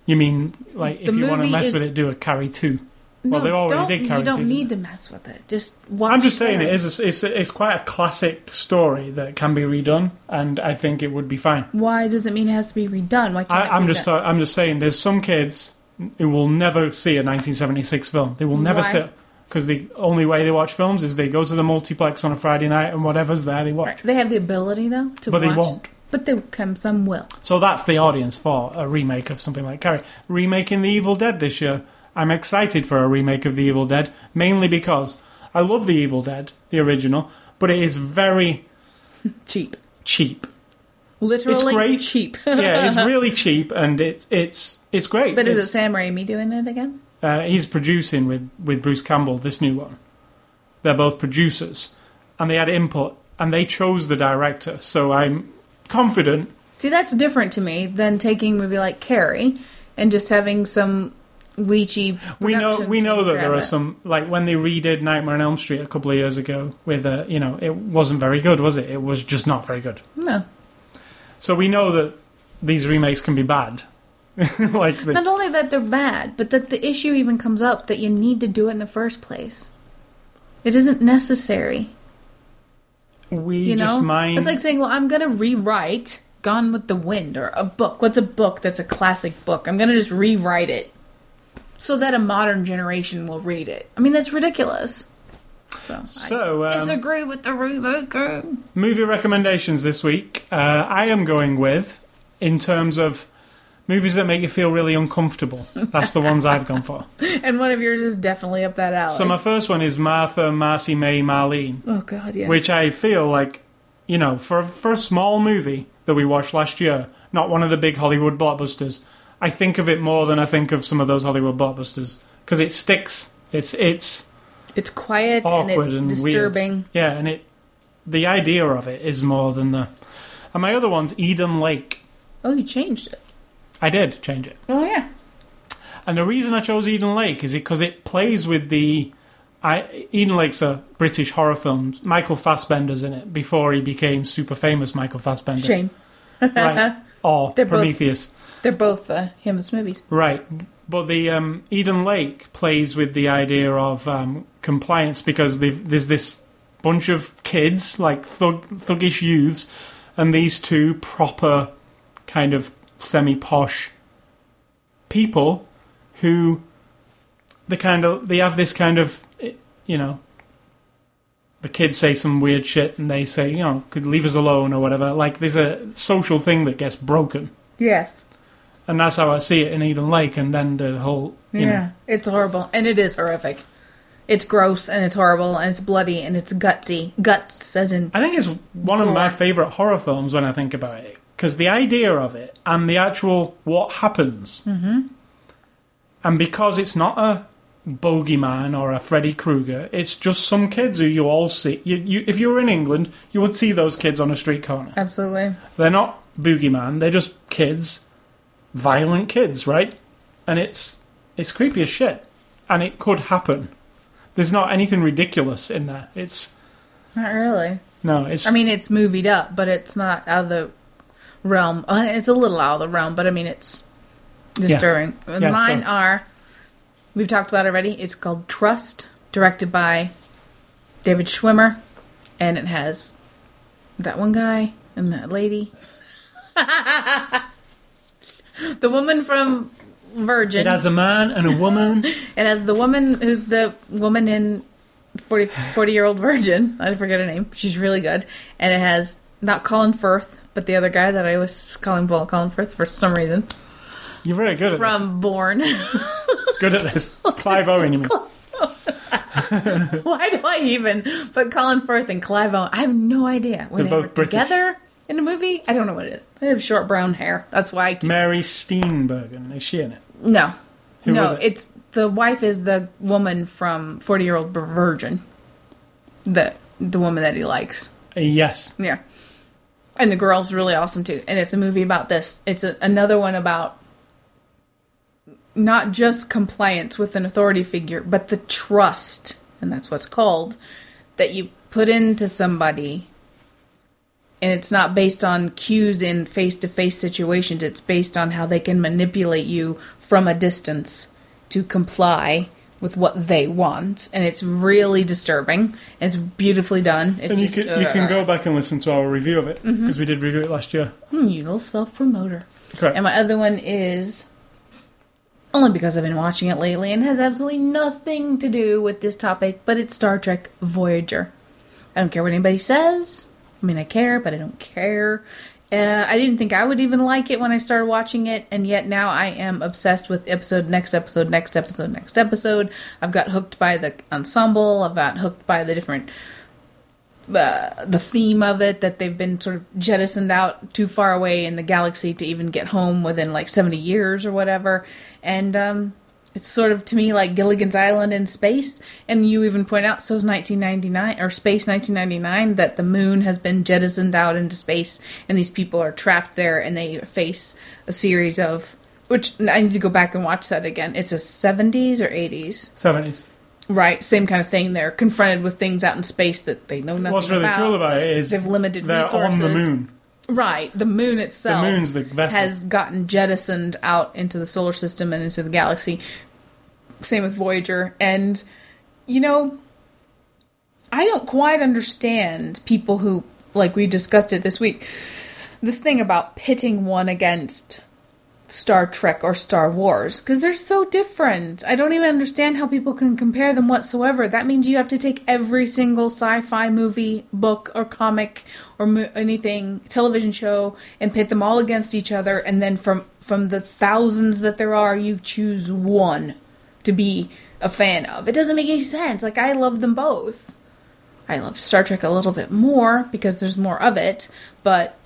Speaker 1: you mean like
Speaker 2: The
Speaker 1: if you want to mess
Speaker 2: is-
Speaker 1: with it, do a Carrie two. Well,
Speaker 2: no,
Speaker 1: they already did
Speaker 2: You don't need to mess with it. Just watch.
Speaker 1: I'm just saying it is. A, it's it's quite a classic story that can be redone, and I think it would be fine.
Speaker 2: Why does it mean it has to be redone? Why
Speaker 1: I, I'm, just
Speaker 2: done?
Speaker 1: Uh, I'm just saying there's some kids who will never see a 1976 film. They will never
Speaker 2: Why?
Speaker 1: sit because the only way they watch films is they go to the multiplex on a Friday night and whatever's there they watch.
Speaker 2: Right. They have the ability though to
Speaker 1: But they
Speaker 2: watch,
Speaker 1: won't.
Speaker 2: But they come. Some will.
Speaker 1: So that's the audience for a remake of something like Carrie. Remaking The Evil Dead this year. I'm excited for a remake of The Evil Dead mainly because I love the Evil Dead, the original, but it is very
Speaker 2: Cheap.
Speaker 1: cheap.
Speaker 2: Literally it's
Speaker 1: great.
Speaker 2: cheap.
Speaker 1: Yeah, it's really cheap, and it's it's it's great.
Speaker 2: but is it
Speaker 1: It's-
Speaker 2: Sam Raimi doing it again?
Speaker 1: Uh, he's producing with, with Bruce Campbell this new one. They're both producers, and they had input, and they chose the director. So I'm confident.
Speaker 2: See, that's different to me than taking a movie like Carrie and just having some leechy.
Speaker 1: We know we know that there are some like when they redid Nightmare on Elm Street a couple of years ago with uh, you know it wasn't very good, was it? It was just not very good.
Speaker 2: No.
Speaker 1: So we know that these remakes can be bad. like the,
Speaker 2: Not only that they're bad, but that the issue even comes up that you need to do it in the first place. It isn't necessary.
Speaker 1: we
Speaker 2: You
Speaker 1: just
Speaker 2: know?
Speaker 1: mind.
Speaker 2: It's like saying, well, I'm going to rewrite Gone with the Wind or a book. What's a book that's a classic book? I'm going to just rewrite it so that a modern generation will read it. I mean, that's ridiculous. So,
Speaker 1: So,
Speaker 2: I
Speaker 1: um,
Speaker 2: disagree with the remaker.
Speaker 1: movie recommendations this week. Uh, I am going with in terms of movies that make you feel really uncomfortable. That's the ones I've gone for.
Speaker 2: And one of yours is definitely up that alley.
Speaker 1: So my first one is Martha, Marcy, May, Marlene,
Speaker 2: oh, God, yes.
Speaker 1: which I feel like, you know, for for a small movie that we watched last year, not one of the big Hollywood blockbusters. I think of it more than I think of some of those Hollywood blockbusters because it sticks. It's it's
Speaker 2: it's quiet and it's
Speaker 1: and,
Speaker 2: disturbing.
Speaker 1: weird. Yeah, and it the idea of it is more than the. And my other one's Eden Lake.
Speaker 2: Oh, you changed it.
Speaker 1: I did change it,
Speaker 2: Oh, yeah.
Speaker 1: and the reason I chose Eden Lake is because it plays with the. I, Eden Lake's a British horror film. Michael Fassbender's in it before he became super famous. Michael Fassbender,
Speaker 2: Shame.
Speaker 1: right? Or
Speaker 2: They're both-
Speaker 1: Prometheus,
Speaker 2: They're both uh, hymns movies.
Speaker 1: right? But the um, Eden Lake plays with the idea of um, compliance because there's this bunch of kids, like thug, thuggish youths, and these two proper, kind of semi posh people who they kind of they have this kind of you know the kids say some weird shit and they say you know could leave us alone or whatever like there's a social thing that gets broken
Speaker 2: Yes.
Speaker 1: And that's how I see it in Eden Lake and then the whole you
Speaker 2: yeah.
Speaker 1: know
Speaker 2: It's horrible. And it is horrific. It's gross and it's horrible and it's bloody and it's gutsy. Guts, as in.
Speaker 1: I think it's one of my favorite horror films when I think about it because the idea of it and the actual what happens, mm-hmm. and because it's not a bogeyman or a Freddy Krueger, it's just some kids who you all see. You, you, if you were in England, you would see those kids on a street corner.
Speaker 2: Absolutely.
Speaker 1: They're not boogeyman; they're just kids, violent kids, right? And it's it's creepy as shit, and it could happen. There's not anything ridiculous in there. It's
Speaker 2: Not really.
Speaker 1: no, it's.
Speaker 2: I mean, it's movied up, but it's not out of the realm. Uh, It's a little out of the realm, but I mean, it's disturbing. And
Speaker 1: Yeah,
Speaker 2: Mine
Speaker 1: so-
Speaker 2: are, we've talked about it already. It's called Trust, directed by David Schwimmer, and it has that one guy and that lady. the woman from Virgin.
Speaker 1: It has a man and a woman.
Speaker 2: It has the woman who's the woman in 40, 40 year old virgin. I forget her name. She's really good. And it has not Colin Firth, but the other guy that I was calling Colin Firth for some reason
Speaker 1: You're very good at
Speaker 2: from
Speaker 1: Bourne. Good at this. Clive Owen, you mean?
Speaker 2: Why do I even put Colin Firth and Clive Owen? I have no idea. Were
Speaker 1: They're
Speaker 2: they
Speaker 1: both British.
Speaker 2: together in a movie? I don't know what it is. They have short brown hair. That's why I keep...
Speaker 1: Mary Steenburgen. Is she in it?
Speaker 2: No.
Speaker 1: Who
Speaker 2: no,
Speaker 1: it?
Speaker 2: it's the wife is the woman from 40 year old virgin. The the woman that he likes.
Speaker 1: Uh, yes.
Speaker 2: Yeah. And the girl's really awesome too. And it's a movie about this. It's a, another one about not just compliance with an authority figure, but the trust, and that's what's called, that you put into somebody. And it's not based on cues in face to face situations, it's based on how they can manipulate you from a distance to comply with what they want. And it's really disturbing. It's beautifully done. It's
Speaker 1: And you
Speaker 2: just,
Speaker 1: can, you can
Speaker 2: uh,
Speaker 1: go back and listen to our review of it because we did review it last year.
Speaker 2: Hmm, you little self promoter.
Speaker 1: Correct.
Speaker 2: And my other one is only because I've been watching it lately and has absolutely nothing to do with this topic, but it's Star Trek Voyager. I don't care what anybody says. I mean, I care, but I don't care. Uh, I didn't think I would even like it when I started watching it, and yet now I am obsessed with episode, next episode, next episode, next episode. I've got hooked by the ensemble. I've got hooked by the different, uh, the theme of it that they've been sort of jettisoned out too far away in the galaxy to even get home within like seventy years or whatever. And um, it's sort of to me like Gilligan's Island in space, and you even point out so's 1999 or Space 1999 that the moon has been jettisoned out into space, and these people are trapped there, and they face a series of which I need to go back and watch that again. It's a 70s or 80s,
Speaker 1: 70s.
Speaker 2: right? Same kind of thing. They're confronted with things out in space that they know nothing about.
Speaker 1: What's really
Speaker 2: about.
Speaker 1: cool about it is
Speaker 2: They've limited
Speaker 1: they're
Speaker 2: resources.
Speaker 1: on the moon.
Speaker 2: Right, the moon itself
Speaker 1: The moon's the vessel.
Speaker 2: has gotten jettisoned out into the solar system and into the galaxy. Same with Voyager. And, you know, I don't quite understand people who, like we discussed it this week, this thing about pitting one against Star Trek or Star Wars, because they're so different. I don't even understand how people can compare them whatsoever. That means you have to take every single sci fi movie, book, or comic, or mo- anything, television show, and pit them all against each other, and then from, from the thousands that there are, you choose one to be a fan of. It doesn't make any sense. Like, I love them both. I love Star Trek a little bit more because there's more of it, but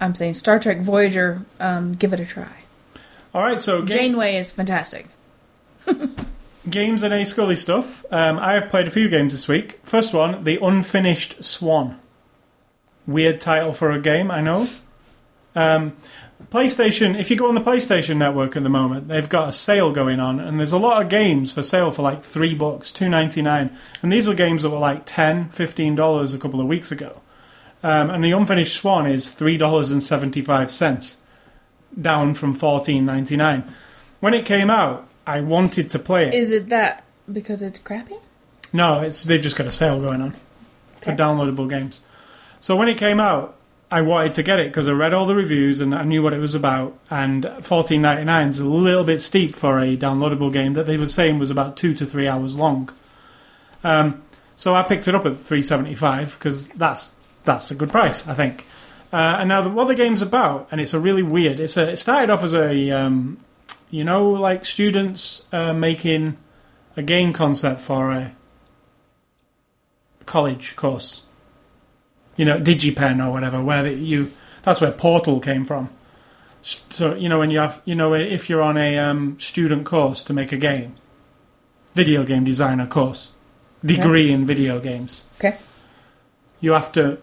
Speaker 2: I'm saying Star Trek Voyager, um, give it a try.
Speaker 1: All right, so ga-
Speaker 2: Janeway is fantastic.
Speaker 1: games and A Scully stuff. Um, I have played a few games this week. First one, The Unfinished Swan. Weird title for a game, I know. Um, PlayStation, if you go on the PlayStation Network at the moment, they've got a sale going on, and there's a lot of games for sale for like three bucks, two ninety nine, and these were games that were like ten, fifteen dollars a couple of weeks ago. Um, and the Unfinished Swan is three dollars and seventy five cents, down from fourteen ninety nine. When it came out, I wanted to play it.
Speaker 2: Is it that because it's crappy?
Speaker 1: No, it's they've just got a sale going on for downloadable games. So when it came out, I wanted to get it because I read all the reviews and I knew what it was about. And fourteen ninety nine is a little bit steep for a downloadable game that they were saying was about two to three hours long. Um, so I picked it up at three seventy five because that's that's a good price, I think. Uh, and now the, what the game's about, and it's a really weird. It's a, it started off as a um, you know like students uh, making a game concept for a college course. You know, DigiPen or whatever, where the, you that's where Portal came from. So you know when you have you know if you're on a um, student course to make a game, video game designer course, degree in video games,
Speaker 2: Okay.
Speaker 1: you have to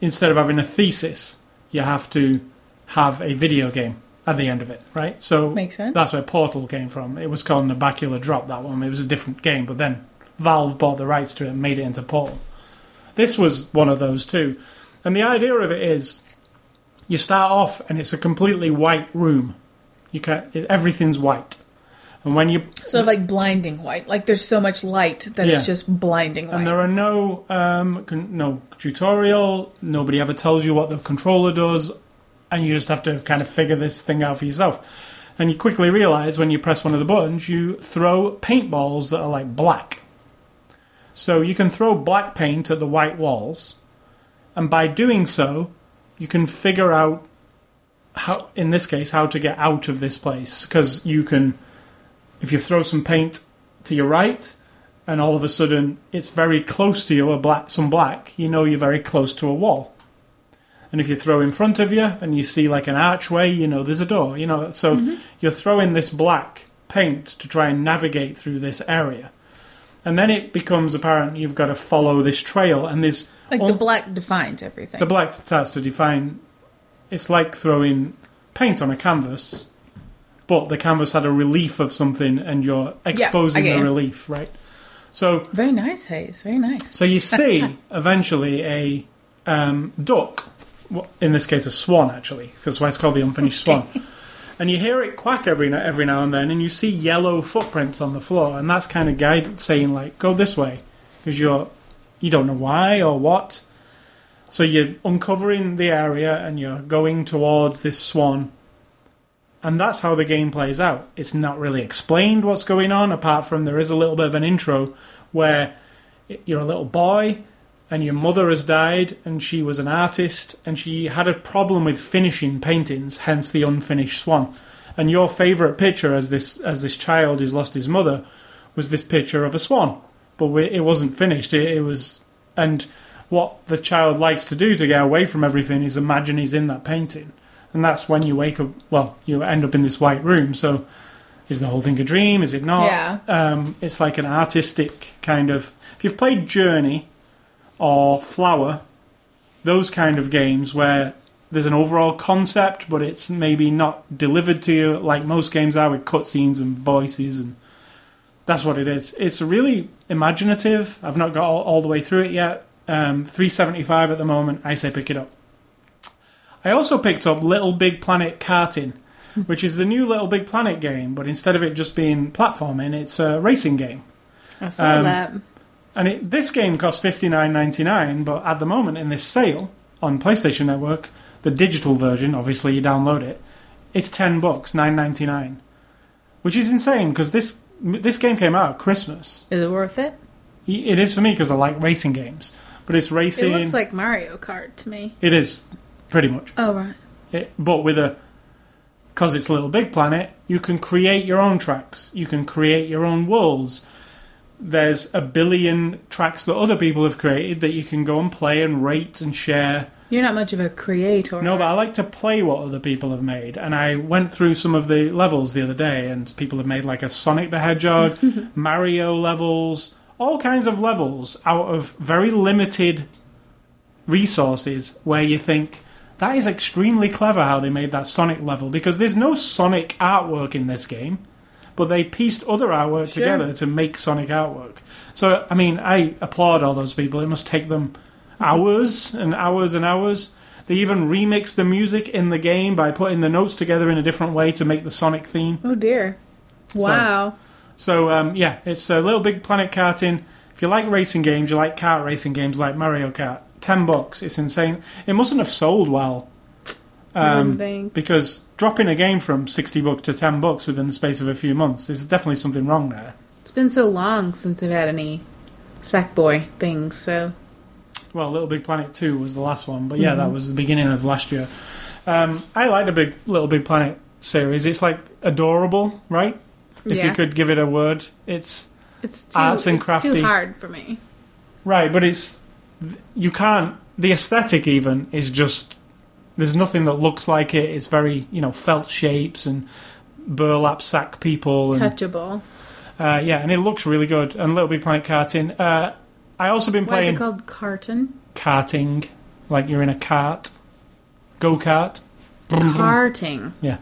Speaker 1: instead of having a thesis, you have to have a video game at the end of it, right? So
Speaker 2: Makes sense.
Speaker 1: that's where Portal came from. It was called Narbacular Drop, that one. It was a different game, but then Valve bought the rights to it and made it into Portal. This was one of those too. And the idea of it is you start off and it's a completely white room. You can everything's white. And when you
Speaker 2: Sort of like blinding white. Like there's so much light that it's just blinding white.
Speaker 1: and there are no um, no tutorial. Nobody ever tells you what the controller does, and you just have to kind of figure this thing out for yourself. And you quickly realize when you press one of the buttons, you throw paintballs that are like black. So you can throw black paint at the white walls, and by doing so, you can figure out how, in this case, how to get out of this place. Because you can, if you throw some paint to your right, and all of a sudden it's very close to you, a black, some black, you know you're very close to a wall. And if you throw in front of you and you see like an archway, you know there's a door. You know, so mm-hmm. you're throwing this black paint to try and navigate through this area. And then it becomes apparent you've got to follow this trail, and there's
Speaker 2: like the black defines everything.
Speaker 1: the black starts to define. It's like throwing paint on a canvas, but the canvas had a relief of something, and you're exposing
Speaker 2: get
Speaker 1: the relief, right? So,
Speaker 2: Very nice, Hayes. Very nice.
Speaker 1: so you see eventually a um, duck, in this case a swan, actually, because why it's called the unfinished swan. And you hear it quack every now, every now and then, and you see yellow footprints on the floor, and that's kind of guide saying like, "Go this way," because you're you don't know why or what. So you're uncovering the area and you're going towards this swan. And that's how the game plays out. It's not really explained what's going on, apart from there is a little bit of an intro where you're a little boy and your mother has died, and she was an artist, and she had a problem with finishing paintings, hence the unfinished swan. And your favourite picture as this as this child who's lost his mother was this picture of a swan, but we, it wasn't finished. It, it was, and what the child likes to do to get away from everything is imagine he's in that painting, and that's when you wake up. Well, you end up in this white room. So, is the whole thing a dream? Is it not?
Speaker 2: Yeah.
Speaker 1: Um, it's like an artistic kind of. If you've played Journey or Flower, those kind of games where there's an overall concept, but it's maybe not delivered to you like most games are with cutscenes and voices, and that's what it is. It's really imaginative. I've not got all, all the way through it yet. Um, 375 at the moment. I say pick it up. I also picked up Little Big Planet Karting, which is the new Little Big Planet game, but instead of it just being platforming, it's a racing game.
Speaker 2: I saw
Speaker 1: Um,
Speaker 2: that.
Speaker 1: And it, this game costs fifty nine ninety nine, but at the moment in this sale on PlayStation Network, the digital version, obviously you download it, it's ten bucks, nine ninety nine, which is insane because this this game came out at Christmas.
Speaker 2: Is it worth it?
Speaker 1: It is for me because I like racing games, but it's racing.
Speaker 2: It looks like Mario Kart to me.
Speaker 1: it is pretty much,
Speaker 2: Oh right.
Speaker 1: it, but with a because it's a Little Big Planet, you can create your own tracks, you can create your own worlds. There's a billion tracks that other people have created that you can go and play and rate and share.
Speaker 2: You're not much of a creator.
Speaker 1: No, but I like to play what other people have made. And I went through some of the levels the other day, and people have made like a Sonic the Hedgehog, Mario levels, all kinds of levels out of very limited resources where you think that is extremely clever how they made that Sonic level because there's no Sonic artwork in this game, but they pieced other artwork
Speaker 2: Sure.
Speaker 1: together to make Sonic artwork. So, I mean, I applaud all those people. It must take them hours and hours and hours. They even remixed the music in the game by putting the notes together in a different way to make the Sonic theme.
Speaker 2: Oh dear. Wow.
Speaker 1: So um, yeah, it's a little big planet karting. If you like racing games, you like kart racing games like Mario Kart. Ten bucks, it's insane. It mustn't have sold well um, because dropping a game from sixty bucks to ten bucks within the space of a few months, there's definitely something wrong there.
Speaker 2: It's been so long since I've had any Sackboy things, so
Speaker 1: Well, Little Big Planet Two was the last one, but yeah, that
Speaker 2: Mm-hmm.
Speaker 1: was the beginning of last year. Um, I like the big Little Big Planet series. It's like adorable, right? If
Speaker 2: yeah.
Speaker 1: you could give it a word, it's
Speaker 2: it's too,
Speaker 1: arts and
Speaker 2: it's
Speaker 1: crafty.
Speaker 2: too hard for me.
Speaker 1: Right, but it's you can't. The aesthetic even is just there's nothing that looks like it. It's very you know felt shapes and burlap sack people and
Speaker 2: Touchable.
Speaker 1: uh, yeah, and it looks really good. And Little Big Planet karting. Uh, I also been
Speaker 2: Why is
Speaker 1: playing
Speaker 2: it called carton?
Speaker 1: karting, like you're in a cart, go kart.
Speaker 2: Carting.
Speaker 1: Yeah.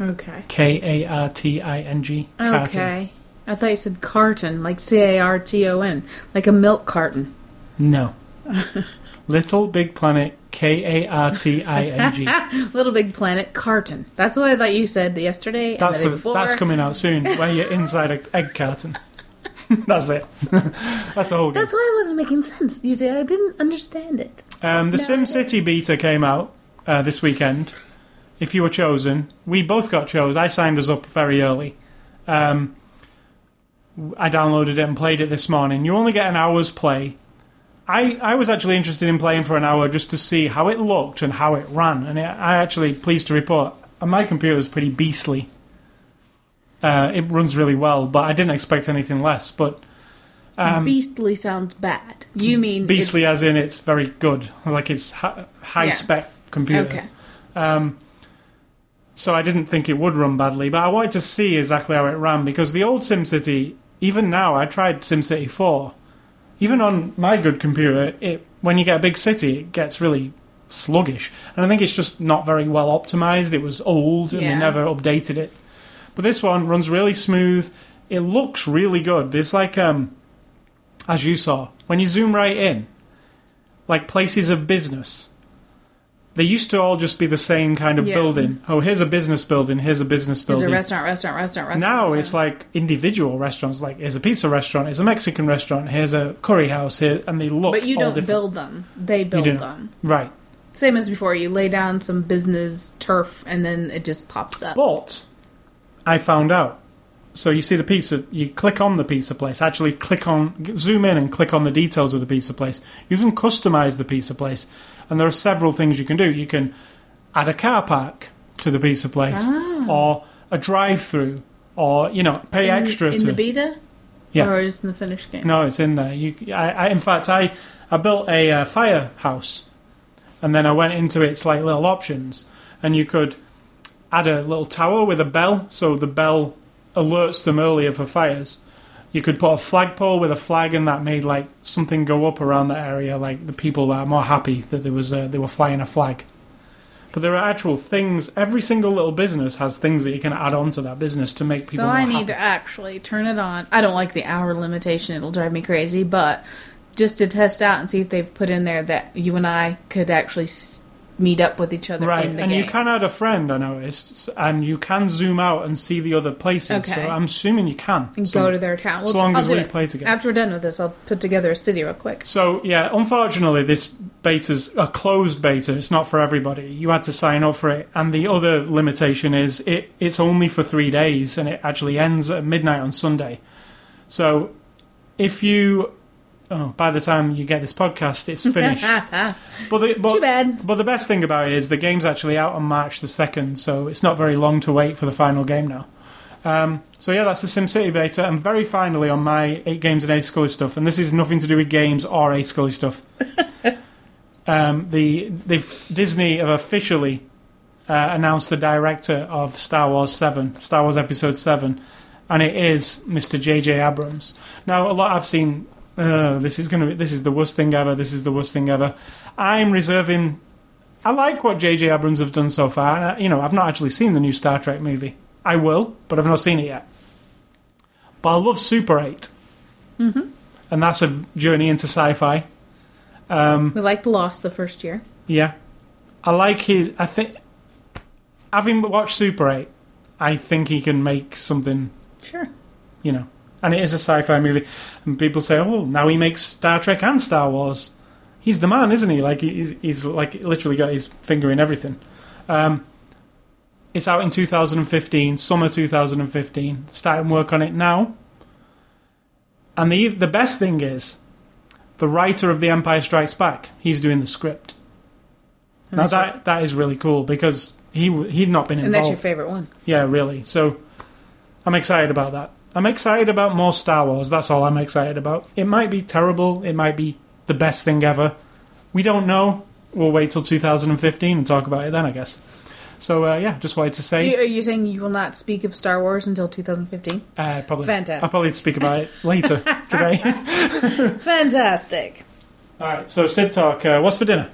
Speaker 2: Okay.
Speaker 1: K A R T I N G. karting.
Speaker 2: Okay. I thought you said carton, like C A R T O N, like a milk carton.
Speaker 1: No. Little Big Planet. K A R T I N G.
Speaker 2: Little Big Planet carton. That's what I thought you said yesterday and
Speaker 1: That's
Speaker 2: the
Speaker 1: the, that's coming out soon. Where you're inside an egg carton. that's it. that's the whole game.
Speaker 2: That's why it wasn't making sense. You see, I didn't understand it.
Speaker 1: Um, the
Speaker 2: No.
Speaker 1: Sim City beta came out uh, this weekend. If you were chosen, we both got chose. I signed us up very early. Um, I downloaded it and played it this morning. You only get an hour's play. I, I was actually interested in playing for an hour just to see how it looked and how it ran. And it, I actually pleased to report my computer is pretty beastly. Uh, it runs really well, but I didn't expect anything less. But
Speaker 2: Beastly sounds bad. You mean
Speaker 1: Um, beastly as in it's very good, like it's hi- high
Speaker 2: Yeah.
Speaker 1: spec computer.
Speaker 2: Okay.
Speaker 1: Um, so I didn't think it would run badly, but I wanted to see exactly how it ran because the old SimCity, even now, I tried SimCity 4. Even on my good computer, it when you get a big city, it gets really sluggish, and I think it's just not very well optimized. It was old, and they never updated it. But this one runs really smooth. It looks really good. It's like um, as you saw when you zoom right in, like places of business. They used to all just be the same kind of
Speaker 2: Yeah.
Speaker 1: building. Oh, here's a business building. Here's a business building.
Speaker 2: a restaurant, restaurant, restaurant, restaurant.
Speaker 1: now
Speaker 2: restaurant.
Speaker 1: it's like individual restaurants. Like here's a pizza restaurant. Here's a Mexican restaurant. Here's a curry house. Here, and they look.
Speaker 2: But you don't
Speaker 1: different.
Speaker 2: build them. They build them.
Speaker 1: right.
Speaker 2: Same as before. You lay down some business turf and then it just pops up.
Speaker 1: But I found out so you see the pizza, you click on the pizza place, actually click on, zoom in and click on the details of the pizza place. You can customize the pizza place, and there are several things you can do. You can add a car park to the pizza place, or a drive-through, or you know, pay
Speaker 2: in,
Speaker 1: extra
Speaker 2: in
Speaker 1: to
Speaker 2: the beta,
Speaker 1: Yeah.
Speaker 2: or is in the finished game?
Speaker 1: no, it's in there. You, I, I, in fact, I, I built a uh, firehouse, and then I went into its like little options, and you could add a little tower with a bell, so the bell alerts them earlier for fires. You could put a flagpole with a flag, and that made like something go up around that area. Like the people were more happy that there was uh, they were flying a flag. But there are actual things. Every single little business has things that you can add on to that business to make people.
Speaker 2: So I need
Speaker 1: happy.
Speaker 2: to actually turn it on. I don't like the hour limitation; it'll drive me crazy. But just to test out and see if they've put in there that you and I could actually s- meet up with each other
Speaker 1: Right,
Speaker 2: in the
Speaker 1: and
Speaker 2: game.
Speaker 1: you can add a friend. I noticed, and you can zoom out and see the other places.
Speaker 2: Okay.
Speaker 1: So I'm assuming you can.
Speaker 2: and
Speaker 1: So-
Speaker 2: go to their town.
Speaker 1: as long
Speaker 2: I'll
Speaker 1: as we
Speaker 2: it.
Speaker 1: play together.
Speaker 2: After we're done with this, I'll put together a city real quick.
Speaker 1: So yeah, unfortunately, this beta's a closed beta. It's not for everybody. You had to sign up for it, and the other limitation is it it's only for three days, and it actually ends at midnight on Sunday. So if you oh, by the time you get this podcast, it's finished. but, the, but
Speaker 2: Too bad.
Speaker 1: But the best thing about it is the game's actually out on March the second, so it's not very long to wait for the final game now. Um, so yeah, that's the SimCity beta, and very finally on my eight games and eight Scully stuff, and this is nothing to do with games or eight Scully stuff. um, the they've, Disney have officially uh, announced the director of Star Wars Seven, Star Wars Episode Seven, and it is Mr. J.J. Abrams. Now, a lot I've seen. Uh, this is gonna be. This is the worst thing ever. This is the worst thing ever. I'm reserving. I like what J.J. Abrams have done so far. You know, I've not actually seen the new Star Trek movie. I will, but I've not seen it yet. But I love Super 8. Mm-hmm. And that's a journey into sci-fi.
Speaker 2: We liked Lost the first year.
Speaker 1: Yeah, I like his. I think having watched Super Eight, I think he can make something.
Speaker 2: Sure.
Speaker 1: You know, and it is a sci-fi movie, and people say, "Oh, now he makes Star Trek and Star Wars." He's the man, isn't he? Like he's, he's like literally got his finger in everything. Um, it's out in 2015, summer 2015. Starting work on it now. And the the best thing is, the writer of The Empire Strikes Back, he's doing the script. Now
Speaker 2: Nice.
Speaker 1: that that is really cool because he he'd not been involved.
Speaker 2: And that's your favorite one.
Speaker 1: Yeah, really. So I'm excited about that. I'm excited about more Star Wars. That's all I'm excited about. It might be terrible. It might be the best thing ever. We don't know. We'll wait till 2015 and talk about it then, I guess. So uh, yeah, just wanted to say.
Speaker 2: You, are you saying you will not speak of Star Wars until 2015?
Speaker 1: Uh, probably.
Speaker 2: Fantastic.
Speaker 1: I'll probably speak about it later today.
Speaker 2: Fantastic.
Speaker 1: all right. So Sid talk. Uh, what's for dinner?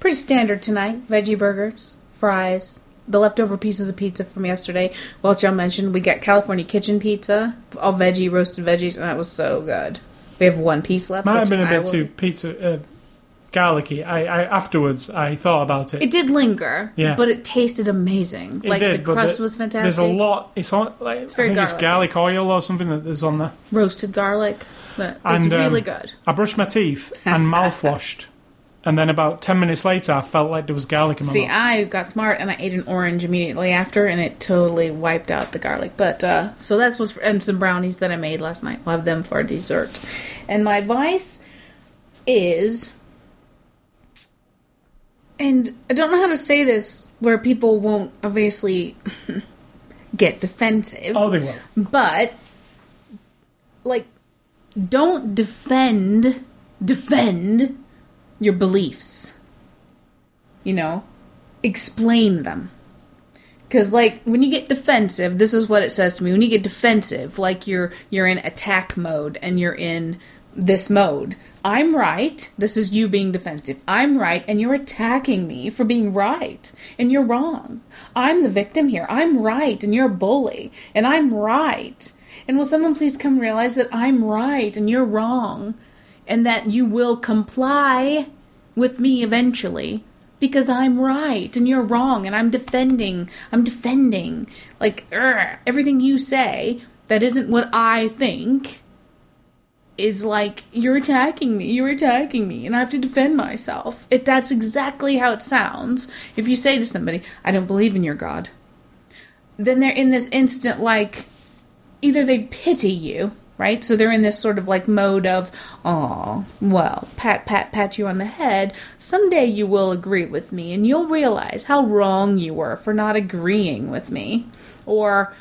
Speaker 2: Pretty standard tonight. Veggie burgers, fries, the leftover pieces of pizza from yesterday. Well, Joe mentioned we got California Kitchen pizza, all veggie, roasted veggies, and that was so good. We have one piece left.
Speaker 1: Might have been a bit
Speaker 2: will-
Speaker 1: too pizza uh, garlicky. I, I afterwards I thought about it.
Speaker 2: It did linger,
Speaker 1: Yeah.
Speaker 2: but it tasted amazing.
Speaker 1: It
Speaker 2: like
Speaker 1: did,
Speaker 2: the crust
Speaker 1: the-
Speaker 2: was fantastic.
Speaker 1: There's a lot. It's on. Like, it's
Speaker 2: very
Speaker 1: I think it's
Speaker 2: garlicky.
Speaker 1: garlic oil or something that is on there.
Speaker 2: roasted garlic, but it's
Speaker 1: And, um,
Speaker 2: really good.
Speaker 1: I brushed my teeth and mouthwashed, and then about ten minutes later, I felt like there was garlic in my
Speaker 2: See,
Speaker 1: mouth.
Speaker 2: I got smart and I ate an orange immediately after, and it totally wiped out the garlic. But uh, so that's what's and some brownies that I made last night. We'll have them for dessert. And my advice is, and I don't know how to say this where people won't obviously get defensive,
Speaker 1: Oh, they will.
Speaker 2: but like, don't defend defend your beliefs. You know? Explain them. Because like when you get defensive this is what it says to me when you get defensive like you're you're in attack mode and you're in this mode i'm right this is you being defensive i'm right and you're attacking me for being right and you're wrong. I'm the victim here i'm right and you're a bully and i'm right. And will someone please come realize that i'm right and you're wrong and that you will comply with me eventually because I'm right and you're wrong and I'm defending I'm defending like everything you say that isn't what I think is like you're attacking me you're attacking me and I have to defend myself. If that's exactly how it sounds if you say to somebody I don't believe in your god then they're in this instant like either they pity you, right? So they're in this sort of like mode of, oh, well, pat, pat, pat you on the head. Someday you will agree with me and you'll realize how wrong you were for not agreeing with me. Or,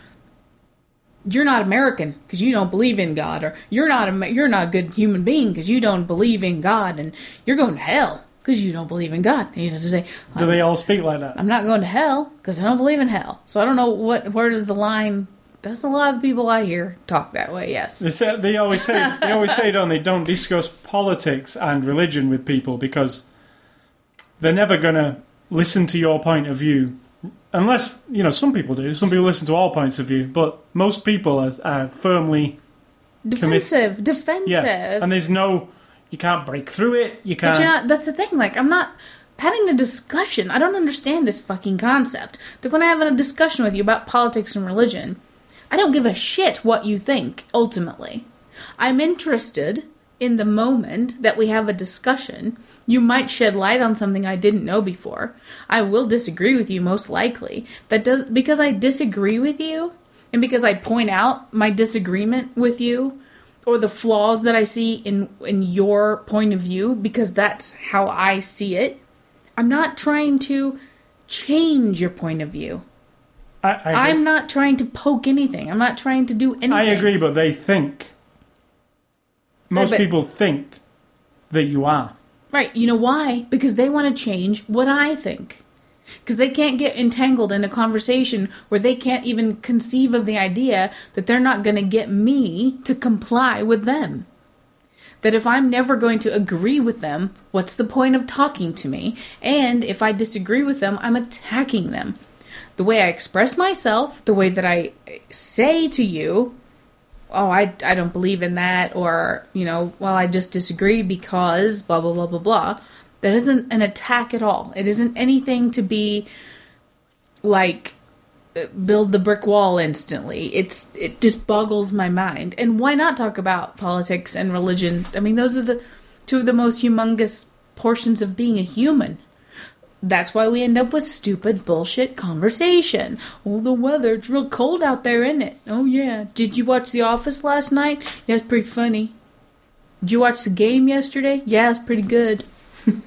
Speaker 2: you're not American because you don't believe in God, or you're not a you're not a good human being because you don't believe in God, and you're going to hell because you don't believe in God. You have to say,
Speaker 1: Do they all speak like that?
Speaker 2: I'm not going to hell because I don't believe in hell. So I don't know what where does the line. That's a lot of people I hear talk that way. Yes.
Speaker 1: They, always say they always say, don't they? Don't discuss politics and religion with people because they're never going to listen to your point of view, unless you know some people do. Some people listen to all points of view, but most people are, are firmly
Speaker 2: Defensive, defensive.
Speaker 1: yeah. And there's no, you can't break through it. You can't.
Speaker 2: you're not. That's the thing. Like, I'm not having a discussion. I don't understand this fucking concept. That when I have a discussion with you about politics and religion, I don't give a shit what you think. Ultimately, I'm interested in the moment that we have a discussion. You might shed light on something I didn't know before. I will disagree with you most likely. That does because I disagree with you and because I point out my disagreement with you or the flaws that I see in in your point of view because that's how I see it. I'm not trying to change your point of view.
Speaker 1: I, I,
Speaker 2: I'm not trying to poke anything. I'm not trying to do anything.
Speaker 1: I agree, but they think. Most
Speaker 2: but-
Speaker 1: people think that you are.
Speaker 2: Right. You know why? Because they want to change what I think. Because they can't get entangled in a conversation where they can't even conceive of the idea that they're not going to get me to comply with them. That if I'm never going to agree with them, what's the point of talking to me? And if I disagree with them, I'm attacking them. The way I express myself, the way that I say to you, oh, I, I don't believe in that, or, you know, well, I just disagree because blah, blah, blah, blah, blah. That isn't an attack at all. It isn't anything to be like uh, build the brick wall instantly. It's it just boggles my mind. And why not talk about politics and religion? I mean, those are the two of the most humongous portions of being a human. That's why we end up with stupid bullshit conversation. Oh, the weather, it's real cold out there, isn't it? Oh, yeah. Did you watch The Office last night? Yeah, it's pretty funny. Did you watch the game yesterday? Yeah, it's pretty good. Did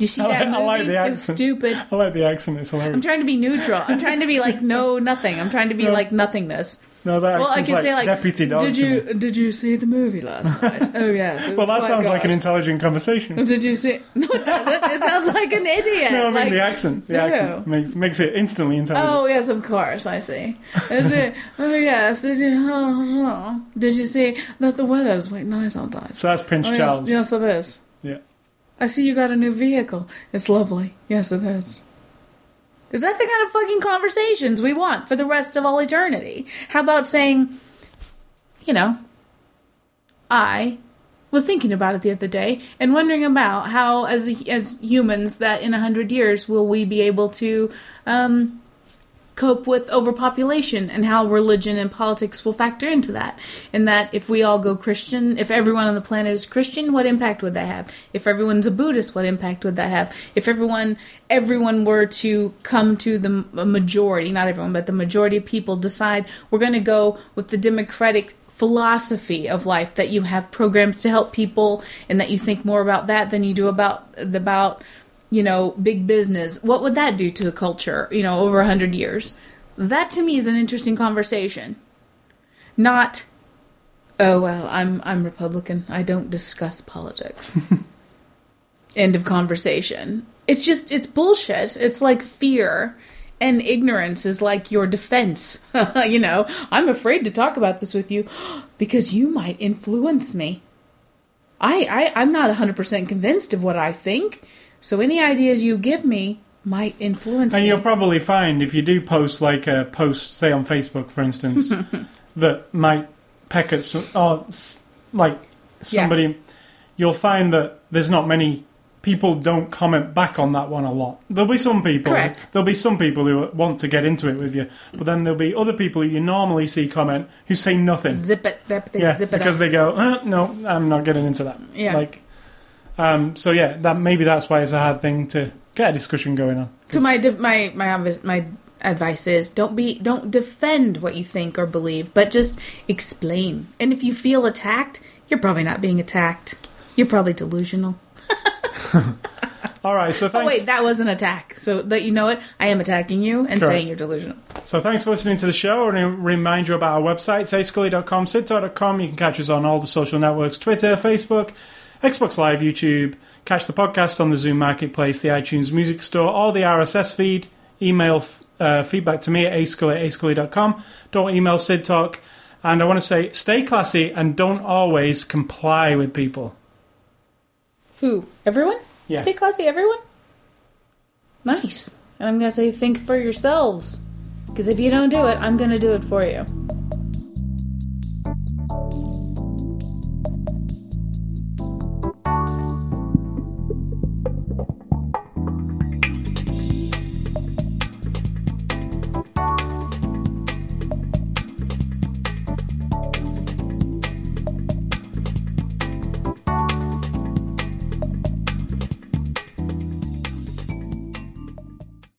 Speaker 2: you see
Speaker 1: I
Speaker 2: that
Speaker 1: like- I
Speaker 2: movie?
Speaker 1: like the
Speaker 2: it was
Speaker 1: accent.
Speaker 2: stupid.
Speaker 1: I like the accent. It's hilarious.
Speaker 2: I'm trying to be neutral. I'm trying to be like no nothing. I'm trying to be
Speaker 1: No.
Speaker 2: like nothingness.
Speaker 1: No, that
Speaker 2: Well, I can
Speaker 1: like,
Speaker 2: say like,
Speaker 1: deputy dog.
Speaker 2: did you did you see the movie last night? oh yes.
Speaker 1: Well, that sounds like an intelligent conversation.
Speaker 2: Did you see? No, it doesn't. It sounds like an idiot.
Speaker 1: No, I mean
Speaker 2: like,
Speaker 1: the accent. The
Speaker 2: no.
Speaker 1: accent makes makes it instantly intelligent.
Speaker 2: Oh yes, of course. I see. Did you- uh, oh yes. Did you? oh, oh. Did you see that the weather's quite nice outside?
Speaker 1: So that's Prince
Speaker 2: Oh, yes,
Speaker 1: Charles.
Speaker 2: yes, it is.
Speaker 1: Yeah.
Speaker 2: I see you got a new vehicle. It's lovely. Yes, it is. Is that the kind of fucking conversations we want for the rest of all eternity? How about saying, you know, I was thinking about it the other day and wondering about how, as as humans, that in a hundred years will we be able to um, cope with overpopulation and how religion and politics will factor into that. And that if we all go Christian, if everyone on the planet is Christian, what impact would that have? If everyone's a Buddhist, what impact would that have? If everyone everyone were to come to the majority, not everyone, but the majority of people decide we're going to go with the democratic philosophy of life that you have programs to help people and that you think more about that than you do about about you know, big business, what would that do to a culture, you know, over a hundred years? That to me is an interesting conversation. Not, oh well, I'm I'm Republican. I don't discuss politics. End of conversation. It's just it's bullshit. It's like fear. And ignorance is like your defense. you know, I'm afraid to talk about this with you because you might influence me. I, I I'm not 100% convinced of what I think. So any ideas you give me might influence
Speaker 1: And
Speaker 2: me.
Speaker 1: you'll probably find if you do post like a post, say on Facebook, for instance, that might peck at some, or like somebody, you'll find that there's not many people don't comment back on that one a lot. There'll be some people.
Speaker 2: Correct.
Speaker 1: There'll be some people who want to get into it with you, but then there'll be other people who you normally see comment who say nothing.
Speaker 2: Zip it, zip it,
Speaker 1: yeah,
Speaker 2: zip it
Speaker 1: because
Speaker 2: up.
Speaker 1: they go, uh, no, I'm not getting into that.
Speaker 2: Yeah.
Speaker 1: Like, um, so yeah, that maybe that's why it's a hard thing to get a discussion going on.
Speaker 2: So my my my my advice is don't be don't defend what you think or believe, but just explain. And if you feel attacked, you're probably not being attacked. You're probably delusional.
Speaker 1: All right, so
Speaker 2: Oh wait, that was an attack. So that you know it, I am attacking you and
Speaker 1: Correct.
Speaker 2: saying you're delusional.
Speaker 1: So thanks for listening to the show. And remind you about our website, sayscully.com, sidtalk.com. You can catch us on all the social networks, Twitter, Facebook, Xbox Live, YouTube. Catch the podcast on the Zune Marketplace, the iTunes Music Store, or the RSS feed. Email uh, feedback to me at ascully at ascully.com. Don't email Sid Talk. And I want to say, stay classy and don't always comply with people.
Speaker 2: Who? Everyone?
Speaker 1: Yes.
Speaker 2: Stay classy, everyone? Nice. And I'm going to say, think for yourselves. Because if you don't do it, I'm going to do it for you.